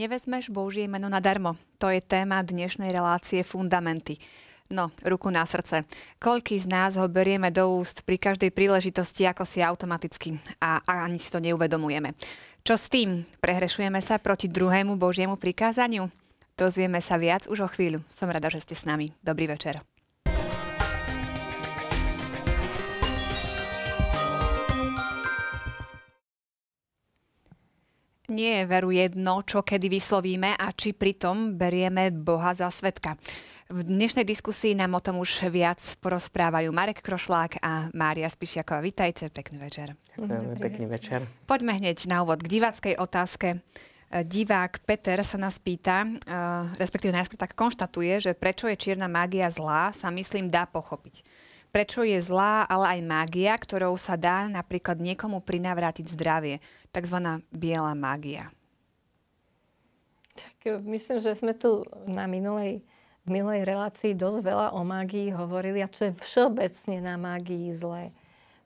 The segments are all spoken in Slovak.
Nevezmeš Božie meno nadarmo. To je téma dnešnej relácie Fundamenty. No, ruku na srdce. Koľký z nás ho berieme do úst pri každej príležitosti ako si automaticky a, a ani si to neuvedomujeme. Čo s tým? Prehrešujeme sa proti druhému Božiemu prikázaniu? Dozvieme sa viac už o chvíľu. Som rada, že ste s nami. Dobrý večer. Nie je veru jedno, čo kedy vyslovíme a či pritom berieme Boha za svetka. V dnešnej diskusii nám o tom už viac porozprávajú Marek Krošlák a Mária Spišiaková. Vítajte, pekný večer. Ďakujem, pekný večer. Poďme hneď na úvod k diváckej otázke. Divák Peter sa nás pýta, eh, respektíve najskôr tak konštatuje, že prečo je čierna mágia zlá, sa myslím dá pochopiť prečo je zlá, ale aj mágia, ktorou sa dá napríklad niekomu prinavrátiť zdravie. Takzvaná biela mágia. Tak myslím, že sme tu na minulej, v minulej relácii dosť veľa o mágii hovorili a čo je všeobecne na mágii zlé.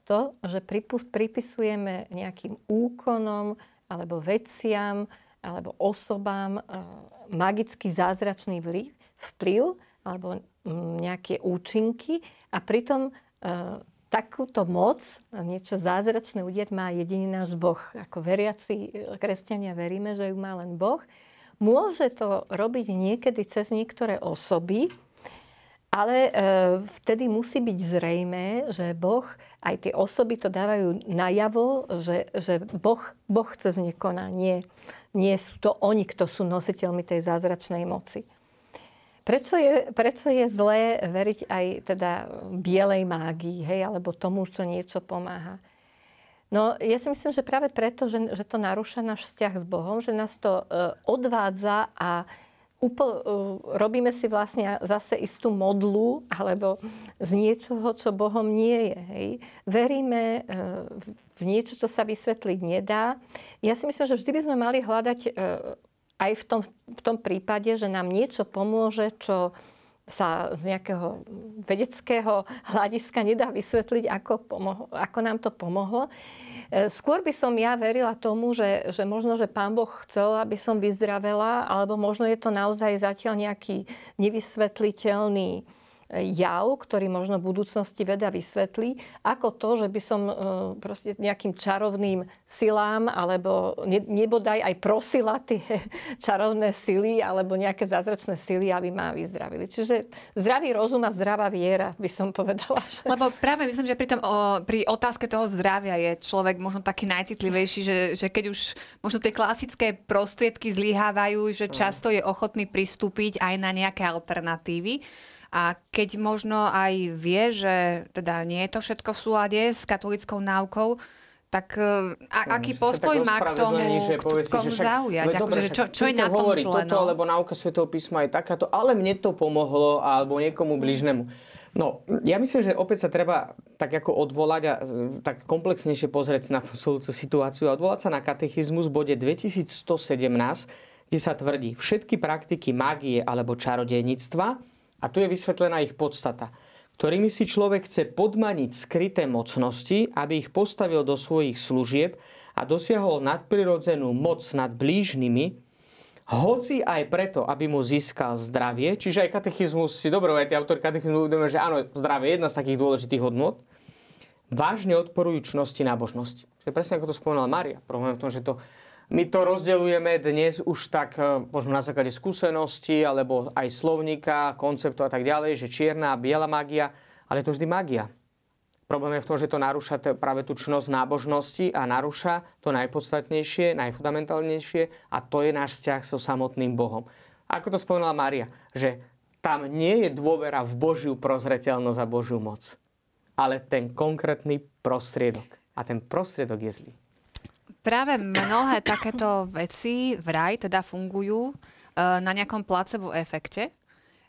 To, že pripisujeme nejakým úkonom alebo veciam alebo osobám e, magický zázračný vplyv, vplyv alebo nejaké účinky a pritom e, takúto moc, niečo zázračné udiať má jediný náš Boh. Ako veriaci kresťania veríme, že ju má len Boh. Môže to robiť niekedy cez niektoré osoby, ale e, vtedy musí byť zrejmé, že Boh, aj tie osoby to dávajú najavo, že, že boh, boh cez ne koná. Nie, nie sú to oni, kto sú nositeľmi tej zázračnej moci. Prečo je, prečo je zlé veriť aj teda bielej mágii, hej, alebo tomu, čo niečo pomáha? No, ja si myslím, že práve preto, že, že to narúša náš vzťah s Bohom, že nás to uh, odvádza a upl, uh, robíme si vlastne zase istú modlu alebo z niečoho, čo Bohom nie je. Hej. Veríme uh, v niečo, čo sa vysvetliť nedá. Ja si myslím, že vždy by sme mali hľadať uh, aj v tom, v tom prípade, že nám niečo pomôže, čo sa z nejakého vedeckého hľadiska nedá vysvetliť, ako, pomohlo, ako nám to pomohlo. E, skôr by som ja verila tomu, že, že možno, že pán Boh chcel, aby som vyzdravela, alebo možno je to naozaj zatiaľ nejaký nevysvetliteľný jav, ktorý možno v budúcnosti veda vysvetlí, ako to, že by som e, proste nejakým čarovným silám alebo nebodaj aj prosila tie čarovné sily alebo nejaké zázračné sily, aby ma vyzdravili. Čiže zdravý rozum a zdravá viera, by som povedala. Že... Lebo práve myslím, že pri, tom, o, pri otázke toho zdravia je človek možno taký najcitlivejší, že, že keď už možno tie klasické prostriedky zlyhávajú, že často je ochotný pristúpiť aj na nejaké alternatívy. A keď možno aj vie, že teda nie je to všetko v súlade s katolickou náukou, tak e, a, aký postoj má k tomu, že k komu si, zaujať? No, akože, čo, čo je na tom hovorí zle? Toto, no? lebo náuka svetého písma je takáto, ale mne to pomohlo, alebo niekomu bližnému. No, ja myslím, že opäť sa treba tak ako odvolať a tak komplexnejšie pozrieť na tú celú situáciu a odvolať sa na katechizmus v bode 2117, kde sa tvrdí, všetky praktiky mágie alebo čarodejníctva a tu je vysvetlená ich podstata, ktorými si človek chce podmaniť skryté mocnosti, aby ich postavil do svojich služieb a dosiahol nadprirodzenú moc nad blížnymi, hoci aj preto, aby mu získal zdravie, čiže aj katechizmus si dobre, aj tie autor katechizmu uvedomuje, že áno, zdravie je jedna z takých dôležitých hodnot, vážne odporujú čnosti nábožnosti. Čiže presne ako to spomínala Maria. Problém v tom, že to my to rozdeľujeme dnes už tak e, možno na základe skúsenosti alebo aj slovníka, konceptu a tak ďalej, že čierna a biela magia, ale je to vždy magia. Problém je v tom, že to narúša práve tú čnosť nábožnosti a narúša to najpodstatnejšie, najfundamentálnejšie a to je náš vzťah so samotným Bohom. Ako to spomínala Maria, že tam nie je dôvera v Božiu prozreteľnosť a Božiu moc, ale ten konkrétny prostriedok. A ten prostriedok je zlý. Práve mnohé takéto veci vraj teda fungujú e, na nejakom placebo efekte.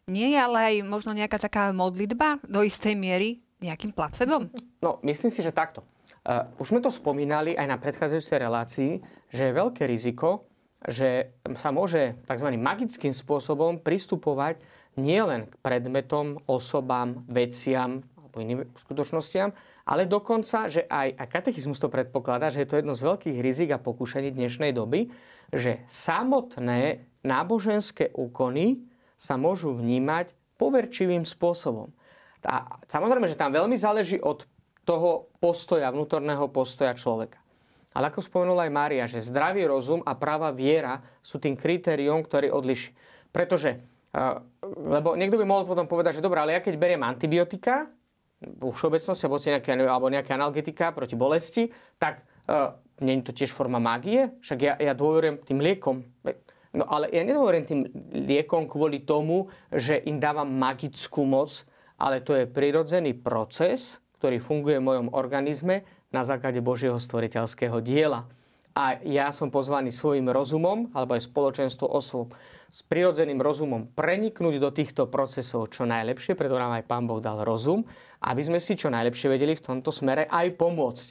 Nie je ale aj možno nejaká taká modlitba do istej miery nejakým placebom? No, myslím si, že takto. Uh, už sme to spomínali aj na predchádzajúcej relácii, že je veľké riziko, že sa môže tzv. magickým spôsobom pristupovať nielen k predmetom, osobám, veciam, po iným skutočnostiam, ale dokonca, že aj, aj katechizmus to predpokladá, že je to jedno z veľkých rizik a pokúšaní dnešnej doby, že samotné náboženské úkony sa môžu vnímať poverčivým spôsobom. A samozrejme, že tam veľmi záleží od toho postoja, vnútorného postoja človeka. Ale ako spomenula aj Mária, že zdravý rozum a práva viera sú tým kritériom, ktorý odliší. Pretože, uh, lebo niekto by mohol potom povedať, že dobré, ale ja keď beriem antibiotika, všeobecnosti alebo nejaké, alebo nejaké analgetika proti bolesti, tak uh, nie je to tiež forma mágie? Však ja, ja dôverujem tým liekom. No ale ja nedôverujem tým liekom kvôli tomu, že im dávam magickú moc, ale to je prirodzený proces, ktorý funguje v mojom organizme na základe Božieho stvoriteľského diela. A ja som pozvaný svojim rozumom, alebo aj spoločenstvo osôb, s prirodzeným rozumom preniknúť do týchto procesov čo najlepšie, preto nám aj Pán Boh dal rozum, aby sme si čo najlepšie vedeli v tomto smere aj pomôcť.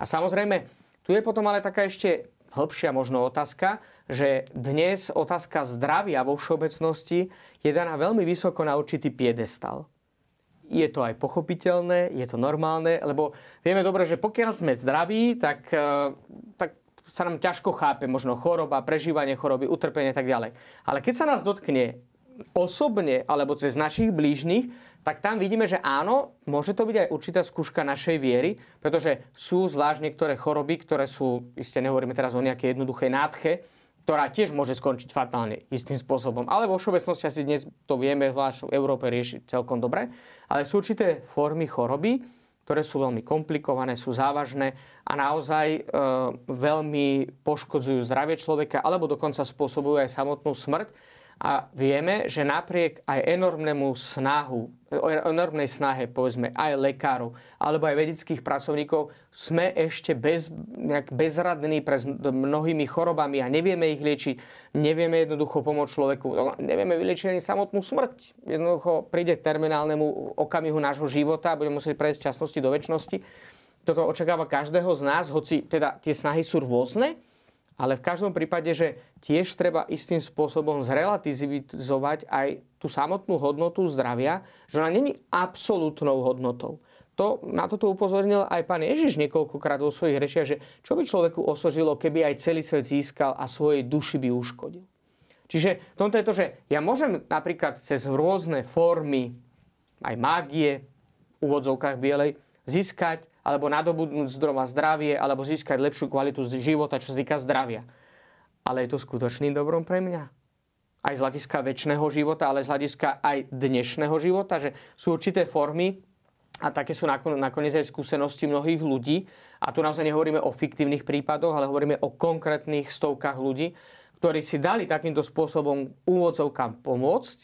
A samozrejme, tu je potom ale taká ešte hĺbšia možno otázka, že dnes otázka zdravia vo všeobecnosti je daná veľmi vysoko na určitý piedestal je to aj pochopiteľné, je to normálne, lebo vieme dobre, že pokiaľ sme zdraví, tak, e, tak sa nám ťažko chápe možno choroba, prežívanie choroby, utrpenie a tak ďalej. Ale keď sa nás dotkne osobne alebo cez našich blížnych, tak tam vidíme, že áno, môže to byť aj určitá skúška našej viery, pretože sú zvlášť niektoré choroby, ktoré sú, iste nehovoríme teraz o nejakej jednoduchej nádche, ktorá tiež môže skončiť fatálne istým spôsobom. Ale vo všeobecnosti asi dnes to vieme, zvlášť v Európe riešiť celkom dobre. Ale sú určité formy choroby, ktoré sú veľmi komplikované, sú závažné a naozaj e, veľmi poškodzujú zdravie človeka alebo dokonca spôsobujú aj samotnú smrť. A vieme, že napriek aj enormnému snahu, enormnej snahe, povedzme, aj lekárov, alebo aj vedeckých pracovníkov, sme ešte bez, nejak bezradní pre mnohými chorobami a nevieme ich liečiť, nevieme jednoducho pomôcť človeku, no, nevieme vyliečiť ani samotnú smrť. Jednoducho príde k terminálnemu okamihu nášho života a budeme musieť prejsť časnosti do väčšnosti. Toto očakáva každého z nás, hoci teda tie snahy sú rôzne, ale v každom prípade, že tiež treba istým spôsobom zrelativizovať aj tú samotnú hodnotu zdravia, že ona není absolútnou hodnotou. To, na toto upozornil aj pán Ježiš niekoľkokrát vo svojich rečiach, že čo by človeku osožilo, keby aj celý svet získal a svojej duši by uškodil. Čiže tomto je to, že ja môžem napríklad cez rôzne formy aj mágie, v úvodzovkách bielej, získať alebo nadobudnúť zdroma zdravie, alebo získať lepšiu kvalitu života, čo sa zdravia. Ale je to skutočným dobrom pre mňa? Aj z hľadiska väčšného života, ale z hľadiska aj dnešného života, že sú určité formy, a také sú nakoniec aj skúsenosti mnohých ľudí. A tu naozaj nehovoríme o fiktívnych prípadoch, ale hovoríme o konkrétnych stovkách ľudí, ktorí si dali takýmto spôsobom úvodzovkám pomôcť.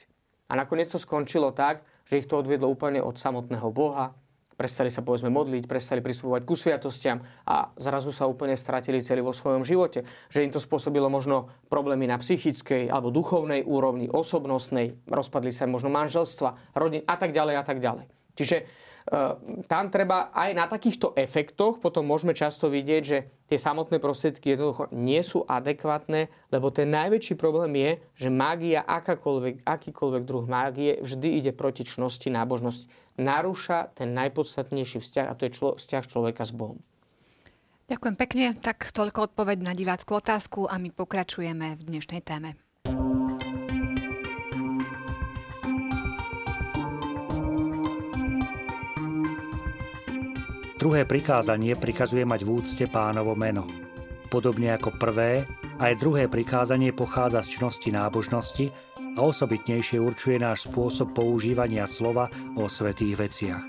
A nakoniec to skončilo tak, že ich to odviedlo úplne od samotného Boha, prestali sa povedzme modliť, prestali pristupovať ku sviatostiam a zrazu sa úplne stratili celý vo svojom živote. Že im to spôsobilo možno problémy na psychickej alebo duchovnej úrovni, osobnostnej, rozpadli sa možno manželstva, rodin a tak ďalej a tak ďalej. Čiže Ehm, tam treba aj na takýchto efektoch potom môžeme často vidieť, že tie samotné prostriedky jednoducho nie sú adekvátne, lebo ten najväčší problém je, že mágia, akákoľvek, akýkoľvek druh mágie vždy ide proti čnosti, nábožnosti. Narúša ten najpodstatnejší vzťah a to je člo, vzťah človeka s Bohom. Ďakujem pekne. Tak toľko odpoveď na diváckú otázku a my pokračujeme v dnešnej téme. Druhé prikázanie prikazuje mať v úcte pánovo meno. Podobne ako prvé, aj druhé prikázanie pochádza z činnosti nábožnosti a osobitnejšie určuje náš spôsob používania slova o svetých veciach.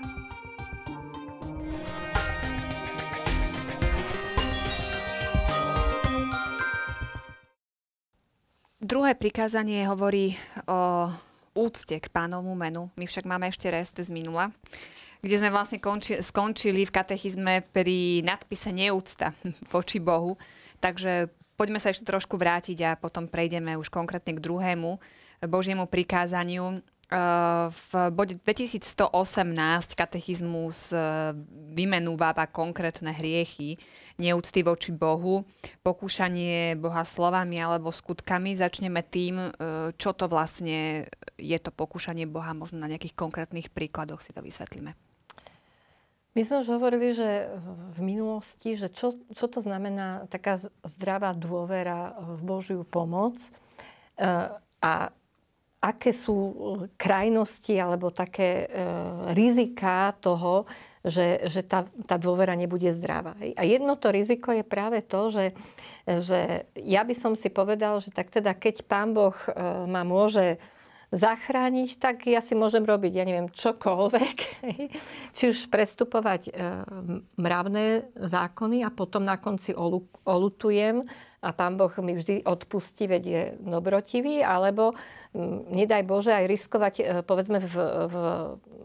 Druhé prikázanie hovorí o úcte k pánovmu menu. My však máme ešte rest z minula kde sme vlastne konči, skončili v katechizme pri nadpise neúcta voči Bohu. Takže poďme sa ešte trošku vrátiť a potom prejdeme už konkrétne k druhému Božiemu prikázaniu. V bode 2118 katechizmus e, vymenúváva konkrétne hriechy, neúcty voči Bohu, pokúšanie Boha slovami alebo skutkami. Začneme tým, čo to vlastne je to pokúšanie Boha, možno na nejakých konkrétnych príkladoch si to vysvetlíme. My sme už hovorili, že v minulosti, že čo, čo to znamená taká zdravá dôvera v Božiu pomoc e, a aké sú krajnosti alebo také e, rizika toho, že, že tá, tá dôvera nebude zdravá. A jedno to riziko je práve to, že, že ja by som si povedal, že tak teda keď Pán Boh e, ma môže zachrániť, tak ja si môžem robiť, ja neviem, čokoľvek. Či už prestupovať e, mravné zákony a potom na konci olutujem a pán Boh mi vždy odpustí, veď je dobrotivý, alebo nedaj Bože aj riskovať, e, povedzme, v, v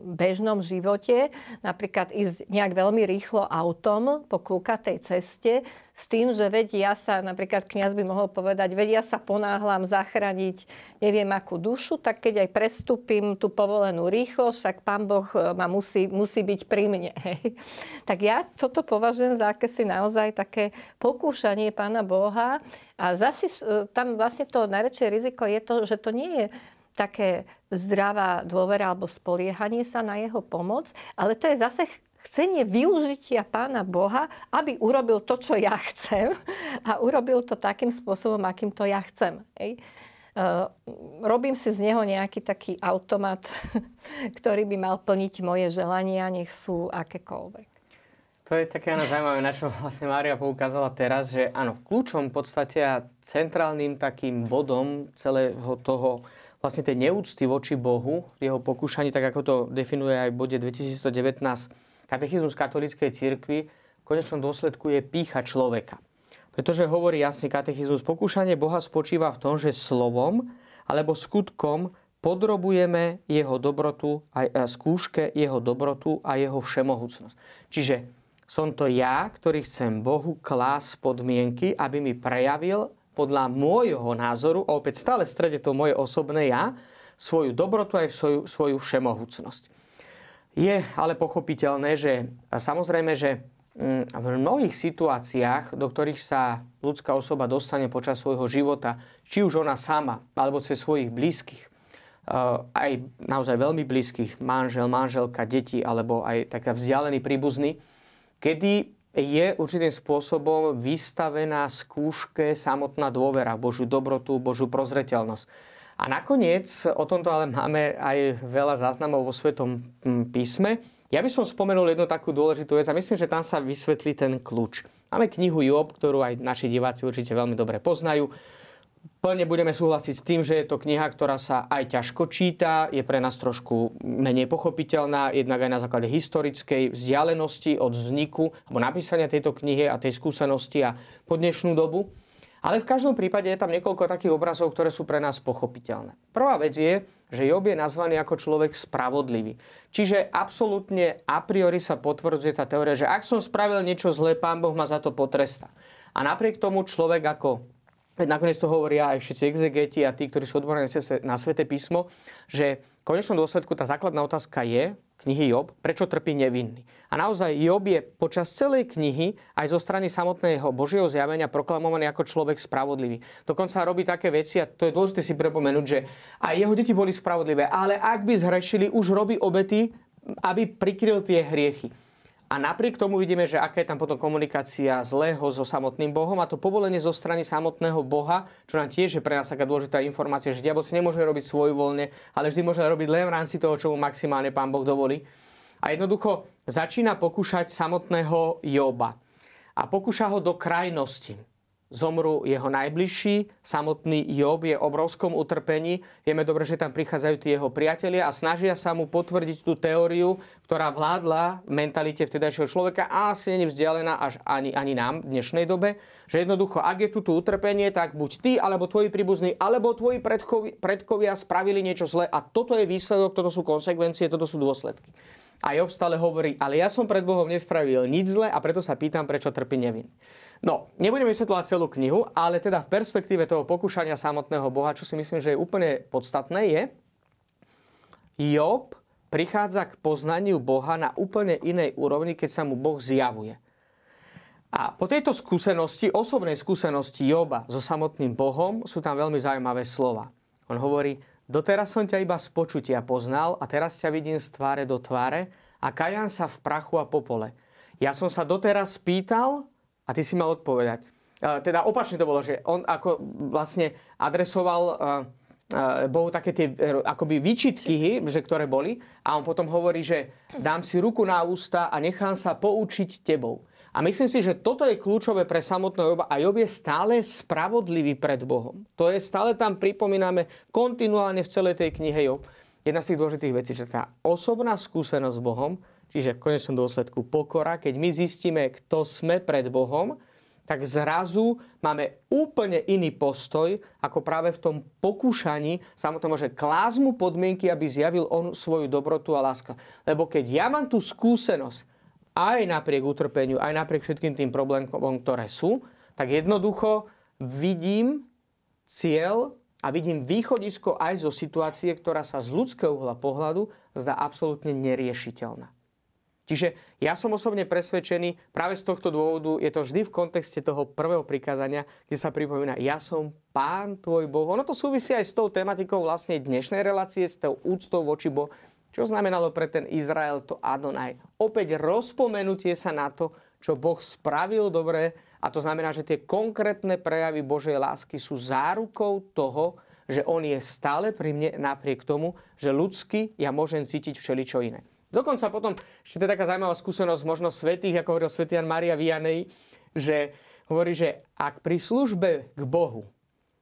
bežnom živote, napríklad ísť nejak veľmi rýchlo autom po klukatej ceste s tým, že veď ja sa, napríklad kniaz by mohol povedať, veď ja sa ponáhľam zachrániť neviem akú dušu, tak keď aj prestúpim tú povolenú rýchlosť, tak pán Boh e, ma musí, musí byť pri mne. Hej. Tak ja toto považujem za akési naozaj také pokúšanie pána Boha a zase e, tam vlastne to najväčšie riziko je to, že to nie je také zdravá dôvera alebo spoliehanie sa na jeho pomoc, ale to je zase chcenie využitia pána Boha, aby urobil to, čo ja chcem a urobil to takým spôsobom, akým to ja chcem. Hej. Uh, robím si z neho nejaký taký automat, ktorý by mal plniť moje želania, nech sú akékoľvek. To je také áno, zaujímavé, na čo vlastne Mária poukázala teraz, že áno, kľúčom v podstate a centrálnym takým bodom celého toho vlastne tej neúcty voči Bohu, jeho pokúšaní, tak ako to definuje aj v bode 2019 katechizmus katolíckej cirkvi, v konečnom dôsledku je pícha človeka. Pretože hovorí jasne katechizmus, pokúšanie Boha spočíva v tom, že slovom alebo skutkom podrobujeme jeho dobrotu a skúške jeho dobrotu a jeho všemohúcnosť. Čiže som to ja, ktorý chcem Bohu klás podmienky, aby mi prejavil podľa môjho názoru, a opäť stále strede to moje osobné ja, svoju dobrotu aj svoju, svoju všemohúcnosť. Je ale pochopiteľné, že samozrejme, že mm, v mnohých situáciách, do ktorých sa ľudská osoba dostane počas svojho života, či už ona sama, alebo cez svojich blízkych, aj naozaj veľmi blízkych, manžel, manželka, deti, alebo aj taká vzdialený príbuzný, kedy je určitým spôsobom vystavená skúške samotná dôvera, Božiu dobrotu, Božiu prozreteľnosť. A nakoniec, o tomto ale máme aj veľa záznamov vo Svetom písme, ja by som spomenul jednu takú dôležitú vec a myslím, že tam sa vysvetlí ten kľúč. Máme knihu Job, ktorú aj naši diváci určite veľmi dobre poznajú. Plne budeme súhlasiť s tým, že je to kniha, ktorá sa aj ťažko číta, je pre nás trošku menej pochopiteľná, jednak aj na základe historickej vzdialenosti od vzniku alebo napísania tejto knihy a tej skúsenosti a po dnešnú dobu. Ale v každom prípade je tam niekoľko takých obrazov, ktoré sú pre nás pochopiteľné. Prvá vec je, že Job je nazvaný ako človek spravodlivý. Čiže absolútne a priori sa potvrdzuje tá teória, že ak som spravil niečo zlé, pán Boh ma za to potresta. A napriek tomu človek ako Veď nakoniec to hovoria aj všetci exegeti a tí, ktorí sú odborní na Svete písmo, že v konečnom dôsledku tá základná otázka je, knihy Job, prečo trpí nevinný. A naozaj Job je počas celej knihy aj zo strany samotného Božieho zjavenia proklamovaný ako človek spravodlivý. Dokonca robí také veci, a to je dôležité si prepomenúť, že aj jeho deti boli spravodlivé, ale ak by zhrešili, už robí obety, aby prikryl tie hriechy. A napriek tomu vidíme, že aká je tam potom komunikácia zlého so samotným Bohom a to povolenie zo strany samotného Boha, čo nám tiež je pre nás taká dôležitá informácia, že diabol si nemôže robiť svoju voľne, ale vždy môže robiť len v rámci toho, čo mu maximálne pán Boh dovolí. A jednoducho začína pokúšať samotného Joba. A pokúša ho do krajnosti zomru jeho najbližší. Samotný Job je obrovskom utrpení. Vieme dobre, že tam prichádzajú tí jeho priatelia a snažia sa mu potvrdiť tú teóriu, ktorá vládla v mentalite vtedajšieho človeka a asi není vzdialená až ani, ani nám v dnešnej dobe, že jednoducho, ak je tu utrpenie, tak buď ty, alebo tvoji príbuzní, alebo tvoji predkovi, predkovia spravili niečo zlé a toto je výsledok, toto sú konsekvencie, toto sú dôsledky. A Job stále hovorí, ale ja som pred Bohom nespravil nič zle a preto sa pýtam, prečo trpí nevin. No, nebudem vysvetľovať celú knihu, ale teda v perspektíve toho pokúšania samotného Boha, čo si myslím, že je úplne podstatné, je, Job prichádza k poznaniu Boha na úplne inej úrovni, keď sa mu Boh zjavuje. A po tejto skúsenosti, osobnej skúsenosti Joba so samotným Bohom, sú tam veľmi zaujímavé slova. On hovorí, Doteraz som ťa iba z počutia poznal a teraz ťa vidím z tváre do tváre a Kajan sa v prachu a popole. Ja som sa doteraz pýtal a ty si mal odpovedať. Teda opačne to bolo, že on ako vlastne adresoval Bohu také tie e, akoby výčitky, že ktoré boli a on potom hovorí, že dám si ruku na ústa a nechám sa poučiť tebou. A myslím si, že toto je kľúčové pre samotného Joba a Job je stále spravodlivý pred Bohom. To je stále tam pripomíname kontinuálne v celej tej knihe Job. Jedna z tých dôležitých vecí, že tá osobná skúsenosť s Bohom, čiže v konečnom dôsledku pokora, keď my zistíme, kto sme pred Bohom, tak zrazu máme úplne iný postoj, ako práve v tom pokúšaní samotného, že klás mu podmienky, aby zjavil on svoju dobrotu a láska. Lebo keď ja mám tú skúsenosť, aj napriek utrpeniu, aj napriek všetkým tým problémom, ktoré sú, tak jednoducho vidím cieľ a vidím východisko aj zo situácie, ktorá sa z ľudského uhla pohľadu zdá absolútne neriešiteľná. Čiže ja som osobne presvedčený, práve z tohto dôvodu je to vždy v kontexte toho prvého prikázania, kde sa pripomína, ja som pán tvoj Boh. Ono to súvisí aj s tou tematikou vlastne dnešnej relácie, s tou úctou voči Bohu. Čo znamenalo pre ten Izrael to Adonaj? Opäť rozpomenutie sa na to, čo Boh spravil dobre a to znamená, že tie konkrétne prejavy Božej lásky sú zárukou toho, že On je stále pri mne napriek tomu, že ľudsky ja môžem cítiť všeličo iné. Dokonca potom, ešte to je taká zaujímavá skúsenosť možno svetých, ako hovoril Svetian Maria Vianej, že hovorí, že ak pri službe k Bohu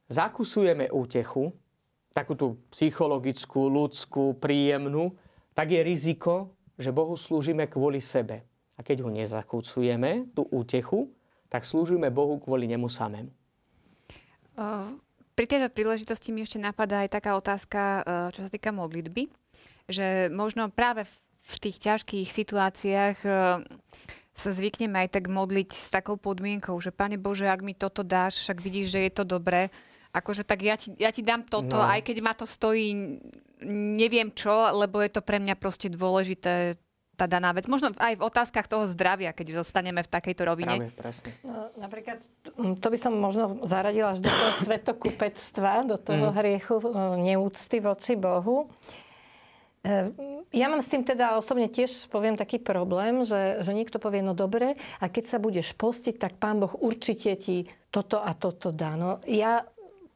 zakusujeme útechu, takú tú psychologickú, ľudskú, príjemnú, tak je riziko, že Bohu slúžime kvôli sebe. A keď ho nezakúcujeme, tú útechu, tak slúžime Bohu kvôli nemu samému. Pri tejto príležitosti mi ešte napadá aj taká otázka, čo sa týka modlitby, že možno práve tých ťažkých situáciách e, sa zvykneme aj tak modliť s takou podmienkou, že Pane Bože, ak mi toto dáš, však vidíš, že je to dobré, akože tak ja ti, ja ti dám toto, no. aj keď ma to stojí neviem čo, lebo je to pre mňa proste dôležité tá daná vec. Možno aj v otázkach toho zdravia, keď zostaneme v takejto rovine. Práve, presne. No, napríklad, to by som možno zaradila až do toho svetokupectva, do toho mm. hriechu e, neúcty voči Bohu. Ehm, ja mám s tým teda osobne tiež poviem taký problém, že, že niekto povie, no dobre, a keď sa budeš postiť, tak Pán Boh určite ti toto a toto dá. No ja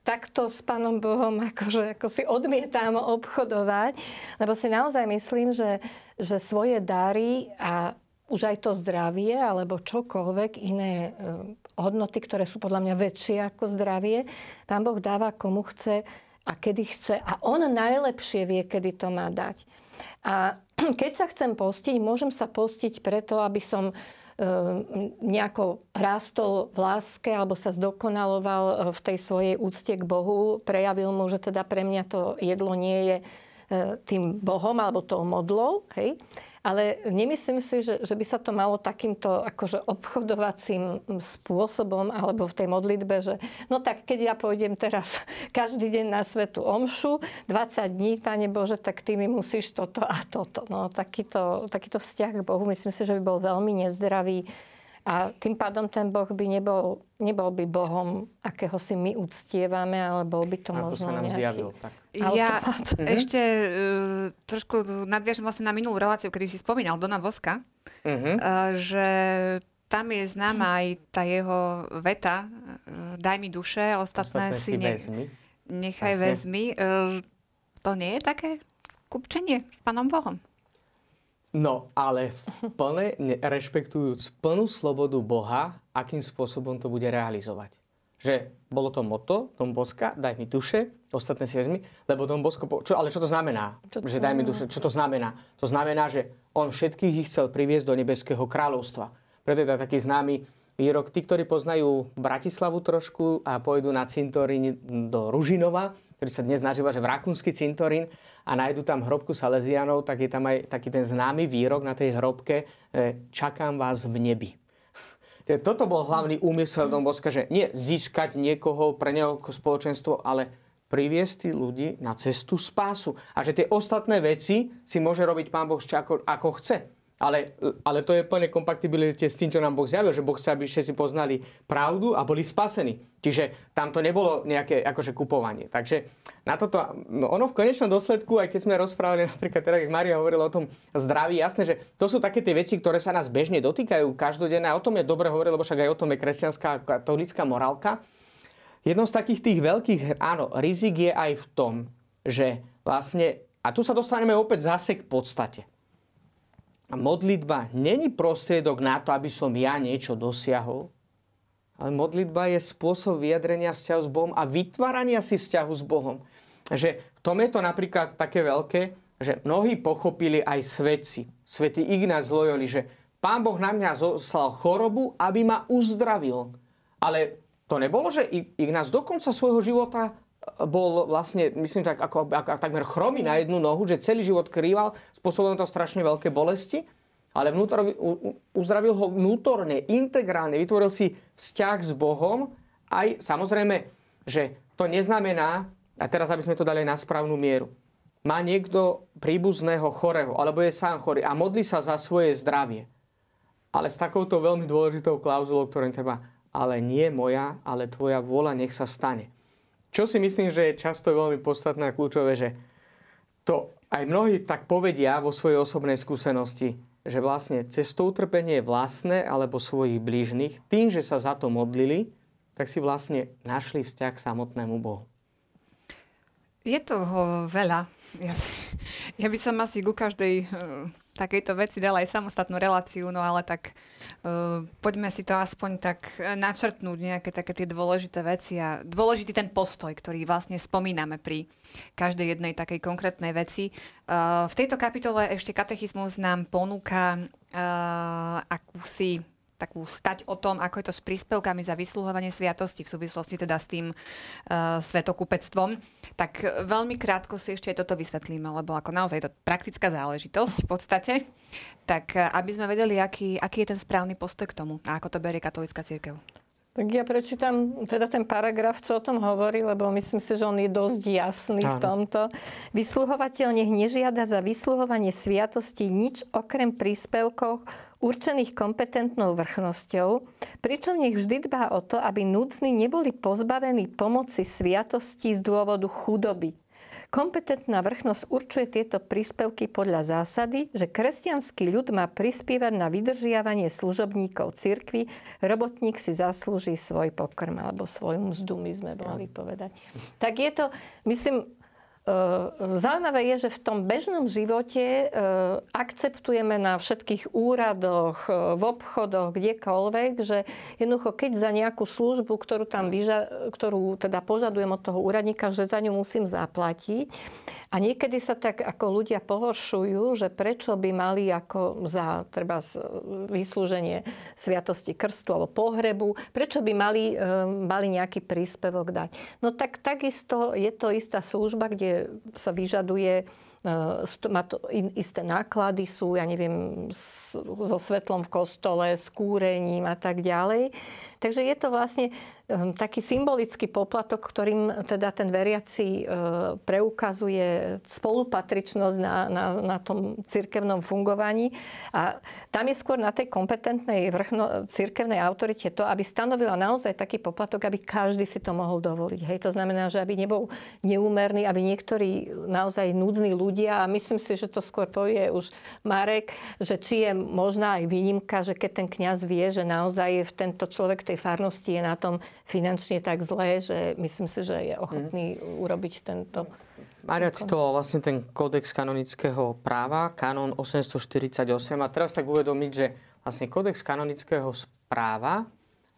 takto s Pánom Bohom akože, ako si odmietam obchodovať, lebo si naozaj myslím, že, že svoje dary a už aj to zdravie alebo čokoľvek iné ehm, hodnoty, ktoré sú podľa mňa väčšie ako zdravie, Pán Boh dáva komu chce a kedy chce. A on najlepšie vie, kedy to má dať. A keď sa chcem postiť, môžem sa postiť preto, aby som e, nejako rástol v láske alebo sa zdokonaloval e, v tej svojej úcte k Bohu, prejavil mu, že teda pre mňa to jedlo nie je e, tým Bohom alebo tou modlou. Hej? Ale nemyslím si, že, že by sa to malo takýmto akože obchodovacím spôsobom alebo v tej modlitbe, že no tak keď ja pôjdem teraz každý deň na svetu omšu, 20 dní, Pane Bože, tak ty mi musíš toto a toto. No takýto, takýto vzťah k Bohu myslím si, že by bol veľmi nezdravý a tým pádom ten Boh by nebol, nebol by Bohom, akého si my uctievame, ale bol by to Ako možno sa nám nejaký... zjavil, tak. Ja mm-hmm. ešte uh, trošku nadviažem vlastne na minulú reláciu, kedy si spomínal Dona Voska, mm-hmm. uh, že tam je známa aj tá jeho veta, uh, daj mi duše, ostatné, ostatné si, ne... vezmi. nechaj Asi. vezmi. Uh, to nie je také kupčenie s Pánom Bohom? No, ale plne, rešpektujúc plnú slobodu Boha, akým spôsobom to bude realizovať. Že bolo to moto Dom Boska, daj mi duše, ostatné si vezmi, lebo Dom Bosko... Čo, ale čo to znamená? Čo to... Že daj mi duše, čo to znamená? To znamená, že on všetkých ich chcel priviesť do nebeského kráľovstva. Preto je to taký známy výrok. Tí, ktorí poznajú Bratislavu trošku a pôjdu na cintorín do Ružinova, ktorý sa dnes nazýva, že v Rakúnsky cintorín a nájdu tam hrobku Salesianov, tak je tam aj taký ten známy výrok na tej hrobke e, čakám vás v nebi. Toto bol hlavný úmysel Don Boska, že nie získať niekoho pre neho spoločenstvo, ale priviesť tí ľudí na cestu spásu. A že tie ostatné veci si môže robiť Pán Boh ako, ako chce. Ale, ale to je plne kompatibilite s tým, čo nám Boh zjavil, že Boh chce, aby všetci poznali pravdu a boli spasení. Čiže tam to nebolo nejaké akože kupovanie. Takže na toto, no ono v konečnom dôsledku, aj keď sme rozprávali napríklad teda, keď Maria hovorila o tom zdraví, jasné, že to sú také tie veci, ktoré sa nás bežne dotýkajú každodenne a o tom je dobre hovoriť, lebo však aj o tom je kresťanská katolická morálka. Jedno z takých tých veľkých, áno, rizik je aj v tom, že vlastne, a tu sa dostaneme opäť zase k podstate. Modlitba není prostriedok na to, aby som ja niečo dosiahol, ale modlitba je spôsob vyjadrenia vzťahu s Bohom a vytvárania si vzťahu s Bohom. Že v tom je to napríklad také veľké, že mnohí pochopili aj svetci, svätý Ignác Loyoli, že Pán Boh na mňa zoslal chorobu, aby ma uzdravil. Ale to nebolo, že Ignác do konca svojho života bol vlastne, myslím, tak ako, ako, takmer chromý na jednu nohu, že celý život krýval, spôsobujem to strašne veľké bolesti ale vnútor, uzdravil ho vnútorne, integrálne, vytvoril si vzťah s Bohom, aj samozrejme, že to neznamená, a teraz aby sme to dali na správnu mieru, má niekto príbuzného chorého, alebo je sám chorý a modlí sa za svoje zdravie. Ale s takouto veľmi dôležitou klauzulou, ktorým treba, ale nie moja, ale tvoja vôľa nech sa stane. Čo si myslím, že je často veľmi podstatné a kľúčové, že to aj mnohí tak povedia vo svojej osobnej skúsenosti, že vlastne cez to utrpenie vlastné alebo svojich blížnych, tým, že sa za to modlili, tak si vlastne našli vzťah k samotnému Bohu. Je toho veľa. Ja, ja by som asi ku každej uh, takejto veci dala aj samostatnú reláciu, no ale tak uh, poďme si to aspoň tak načrtnúť nejaké také tie dôležité veci a dôležitý ten postoj, ktorý vlastne spomíname pri každej jednej takej konkrétnej veci. Uh, v tejto kapitole ešte katechizmus nám ponúka uh, akúsi takú stať o tom, ako je to s príspevkami za vysluhovanie sviatosti v súvislosti teda s tým uh, svetokupectvom. Tak veľmi krátko si ešte aj toto vysvetlíme, lebo ako naozaj je to praktická záležitosť v podstate. Tak aby sme vedeli, aký, aký je ten správny postoj k tomu a ako to berie katolická církev. Tak ja prečítam teda ten paragraf, čo o tom hovorí, lebo myslím si, že on je dosť jasný Áno. v tomto. Vysluhovateľ nech nežiada za vysluhovanie sviatosti nič okrem príspevkov určených kompetentnou vrchnosťou, pričom nech vždy dbá o to, aby núdzni neboli pozbavení pomoci sviatosti z dôvodu chudoby. Kompetentná vrchnosť určuje tieto príspevky podľa zásady, že kresťanský ľud má prispievať na vydržiavanie služobníkov cirkvy, robotník si zaslúži svoj pokrm alebo svoju mzdu, my sme mohli povedať. Tak je to, myslím, zaujímavé je, že v tom bežnom živote ehm, akceptujeme na všetkých úradoch, ehm, v obchodoch, kdekoľvek, že jednoducho keď za nejakú službu, ktorú tam vyža- ktorú teda požadujem od toho úradníka, že za ňu musím zaplatiť. A niekedy sa tak ako ľudia pohoršujú, že prečo by mali ako za treba vyslúženie sviatosti krstu alebo pohrebu, prečo by mali, mali nejaký príspevok dať. No tak takisto je to istá služba, kde sa vyžaduje e, má to isté náklady, sú, ja neviem, so svetlom v kostole, s kúrením a tak ďalej. Takže je to vlastne taký symbolický poplatok, ktorým teda ten veriaci ehm, preukazuje spolupatričnosť na, na, na tom cirkevnom fungovaní. A tam je skôr na tej kompetentnej vrchno, cirkevnej autorite to, aby stanovila naozaj taký poplatok, aby každý si to mohol dovoliť. Hej, to znamená, že aby nebol neúmerný, aby niektorí naozaj núdzni ľudia, a myslím si, že to skôr povie už Marek, že či je možná aj výnimka, že keď ten kňaz vie, že naozaj v tento človek tej farnosti je na tom finančne tak zlé, že myslím si, že je ochotný mm. urobiť tento... Maria citovala vlastne ten kódex kanonického práva, kanon 848 a teraz tak uvedomiť, že vlastne kódex kanonického práva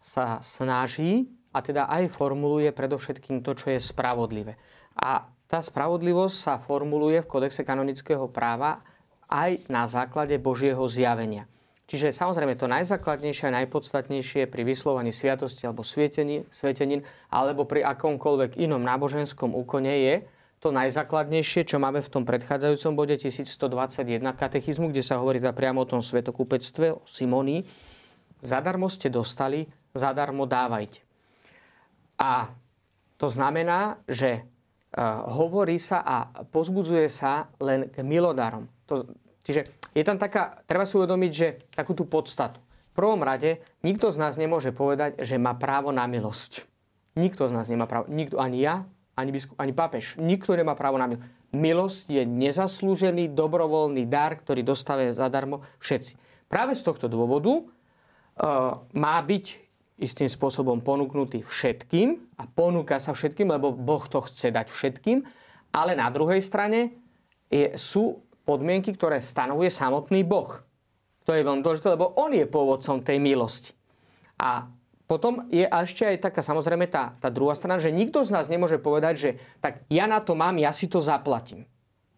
sa snaží a teda aj formuluje predovšetkým to, čo je spravodlivé. A tá spravodlivosť sa formuluje v kódexe kanonického práva aj na základe Božieho zjavenia. Čiže samozrejme to najzákladnejšie a najpodstatnejšie pri vyslovaní sviatosti alebo svietení, svetenín alebo pri akomkoľvek inom náboženskom úkone je to najzákladnejšie, čo máme v tom predchádzajúcom bode 1121 katechizmu, kde sa hovorí teda priamo o tom svetokúpectve, o Simonii. Zadarmo ste dostali, zadarmo dávajte. A to znamená, že hovorí sa a pozbudzuje sa len k milodarom. To, čiže je tam taká, treba si uvedomiť, že takú tú podstatu. V prvom rade nikto z nás nemôže povedať, že má právo na milosť. Nikto z nás nemá právo. Nikto, ani ja, ani biskup, ani pápež. Nikto nemá právo na milosť. Milosť je nezaslúžený dobrovoľný dar, ktorý dostávajú zadarmo všetci. Práve z tohto dôvodu uh, má byť istým spôsobom ponúknutý všetkým a ponúka sa všetkým, lebo Boh to chce dať všetkým, ale na druhej strane je, sú podmienky, ktoré stanovuje samotný Boh. To je veľmi dôležité, lebo on je pôvodcom tej milosti. A potom je ešte aj taká samozrejme tá, tá druhá strana, že nikto z nás nemôže povedať, že tak ja na to mám, ja si to zaplatím.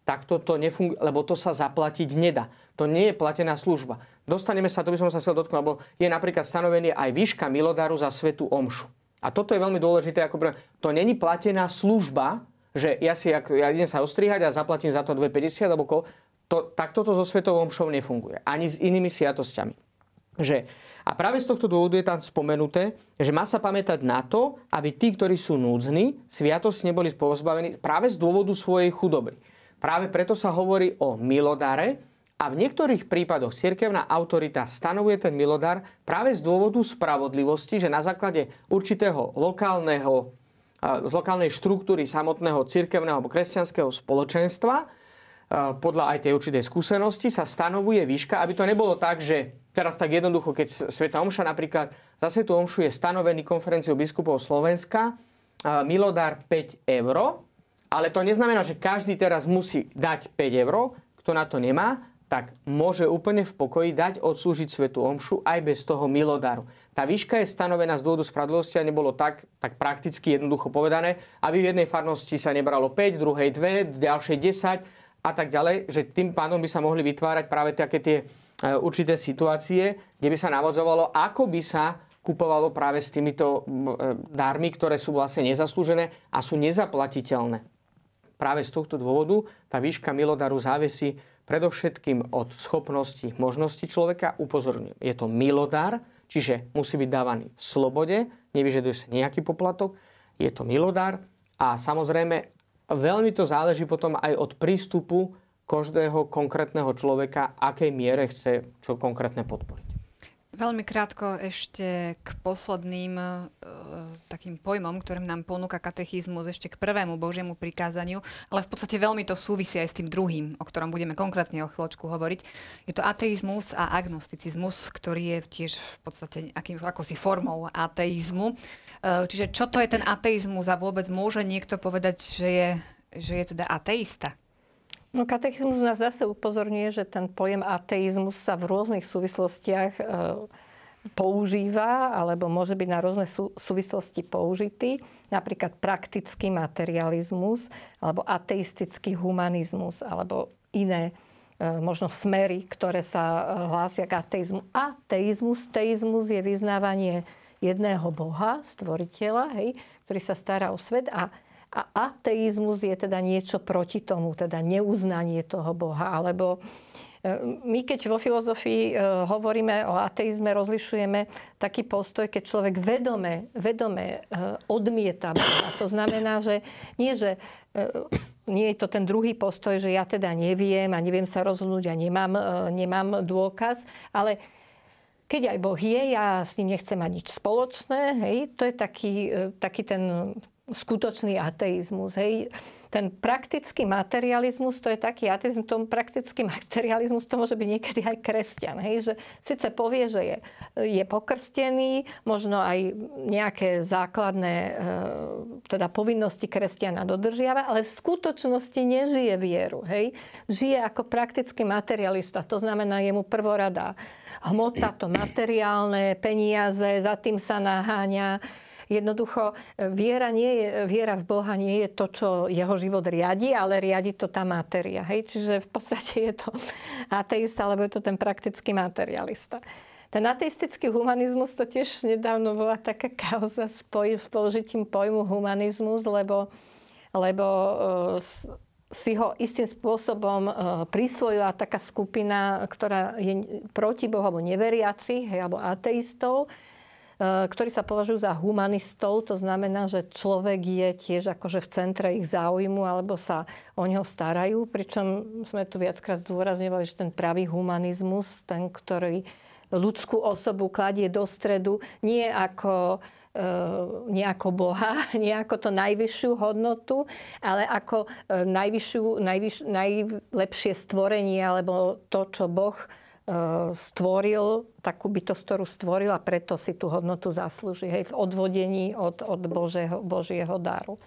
Takto to nefunguje, lebo to sa zaplatiť nedá. To nie je platená služba. Dostaneme sa, to by som sa chcel dotknúť, lebo je napríklad stanovený aj výška milodaru za svetu omšu. A toto je veľmi dôležité. Ako to není platená služba, že ja si ja idem sa ostrihať a zaplatím za to 2,50 alebo ko, to, takto to so svetovom omšou nefunguje. Ani s inými sviatosťami. Že a práve z tohto dôvodu je tam spomenuté, že má sa pamätať na to, aby tí, ktorí sú núdzni, sviatosť neboli pozbavení práve z dôvodu svojej chudoby. Práve preto sa hovorí o milodare a v niektorých prípadoch cirkevná autorita stanovuje ten milodar práve z dôvodu spravodlivosti, že na základe určitého lokálneho, z lokálnej štruktúry samotného cirkevného alebo kresťanského spoločenstva. Podľa aj tej určitej skúsenosti sa stanovuje výška, aby to nebolo tak, že teraz tak jednoducho, keď Sveta Omša napríklad, za Svetu Omšu je stanovený konferenciou biskupov Slovenska milodár 5 eur, ale to neznamená, že každý teraz musí dať 5 eur, kto na to nemá, tak môže úplne v pokoji dať odslúžiť Svetu Omšu aj bez toho milodaru. Tá výška je stanovená z dôvodu spravodlivosti a nebolo tak, tak prakticky jednoducho povedané, aby v jednej farnosti sa nebralo 5, druhej 2, ďalšej 10, a tak ďalej, že tým pádom by sa mohli vytvárať práve také tie e, určité situácie, kde by sa navodzovalo, ako by sa kupovalo práve s týmito e, dármi, ktoré sú vlastne nezaslúžené a sú nezaplatiteľné. Práve z tohto dôvodu tá výška milodaru závisí predovšetkým od schopnosti, možnosti človeka. Upozorňujem, je to milodár, čiže musí byť dávaný v slobode, nevyžaduje sa nejaký poplatok, je to milodár a samozrejme veľmi to záleží potom aj od prístupu každého konkrétneho človeka, akej miere chce čo konkrétne podporiť. Veľmi krátko ešte k posledným e, takým pojmom, ktorým nám ponúka katechizmus, ešte k prvému Božiemu prikázaniu, ale v podstate veľmi to súvisí aj s tým druhým, o ktorom budeme konkrétne o chvíľočku hovoriť. Je to ateizmus a agnosticizmus, ktorý je tiež v podstate akým, ako formou ateizmu. E, čiže čo to je ten ateizmus a vôbec môže niekto povedať, že je, že je teda ateista? No katechizmus nás zase upozorňuje, že ten pojem ateizmus sa v rôznych súvislostiach e, používa alebo môže byť na rôzne sú, súvislosti použitý. Napríklad praktický materializmus alebo ateistický humanizmus alebo iné e, možno smery, ktoré sa e, hlásia k ateizmu. Ateizmus, teizmus je vyznávanie jedného Boha, stvoriteľa, hej, ktorý sa stará o svet a a ateizmus je teda niečo proti tomu, teda neuznanie toho Boha. Alebo e, my keď vo filozofii e, hovoríme o ateizme, rozlišujeme taký postoj, keď človek vedome, vedome e, odmieta Boha. To znamená, že nie, že nie je to ten druhý postoj, že ja teda neviem a neviem sa rozhodnúť a nemám, nemám dôkaz, ale keď aj Boh je, ja s ním nechcem mať nič spoločné, hej, to je taký, taký ten skutočný ateizmus. Hej. Ten praktický materializmus, to je taký ateizmus, tom praktický materializmus, to môže byť niekedy aj kresťan. Hej, že síce povie, že je, je pokrstený, možno aj nejaké základné e, teda povinnosti kresťana dodržiava, ale v skutočnosti nežije vieru. Hej. Žije ako praktický materialista, to znamená, jemu prvorada hmota, to materiálne, peniaze, za tým sa naháňa Jednoducho e, viera, nie je, viera v Boha nie je to, čo jeho život riadi, ale riadi to tá matéria. Hej? Čiže v podstate je to ateista, alebo je to ten praktický materialista. Ten ateistický humanizmus, to tiež nedávno bola taká kauza s, poj- s použitím pojmu humanizmus, lebo, lebo uh, si ho istým spôsobom uh, prisvojila taká skupina, ktorá je proti Bohu, alebo neveriacich, alebo ateistov, ktorí sa považujú za humanistov. To znamená, že človek je tiež akože v centre ich záujmu alebo sa o neho starajú. Pričom sme tu viackrát zdôrazňovali, že ten pravý humanizmus, ten, ktorý ľudskú osobu kladie do stredu, nie ako nejako Boha, nejako to najvyššiu hodnotu, ale ako e, najvyššiu, najvyš, najlepšie stvorenie, alebo to, čo Boh stvoril, takú bytosť, ktorú stvoril a preto si tú hodnotu zaslúži. Hej, v odvodení od, od Božieho, Božieho daru.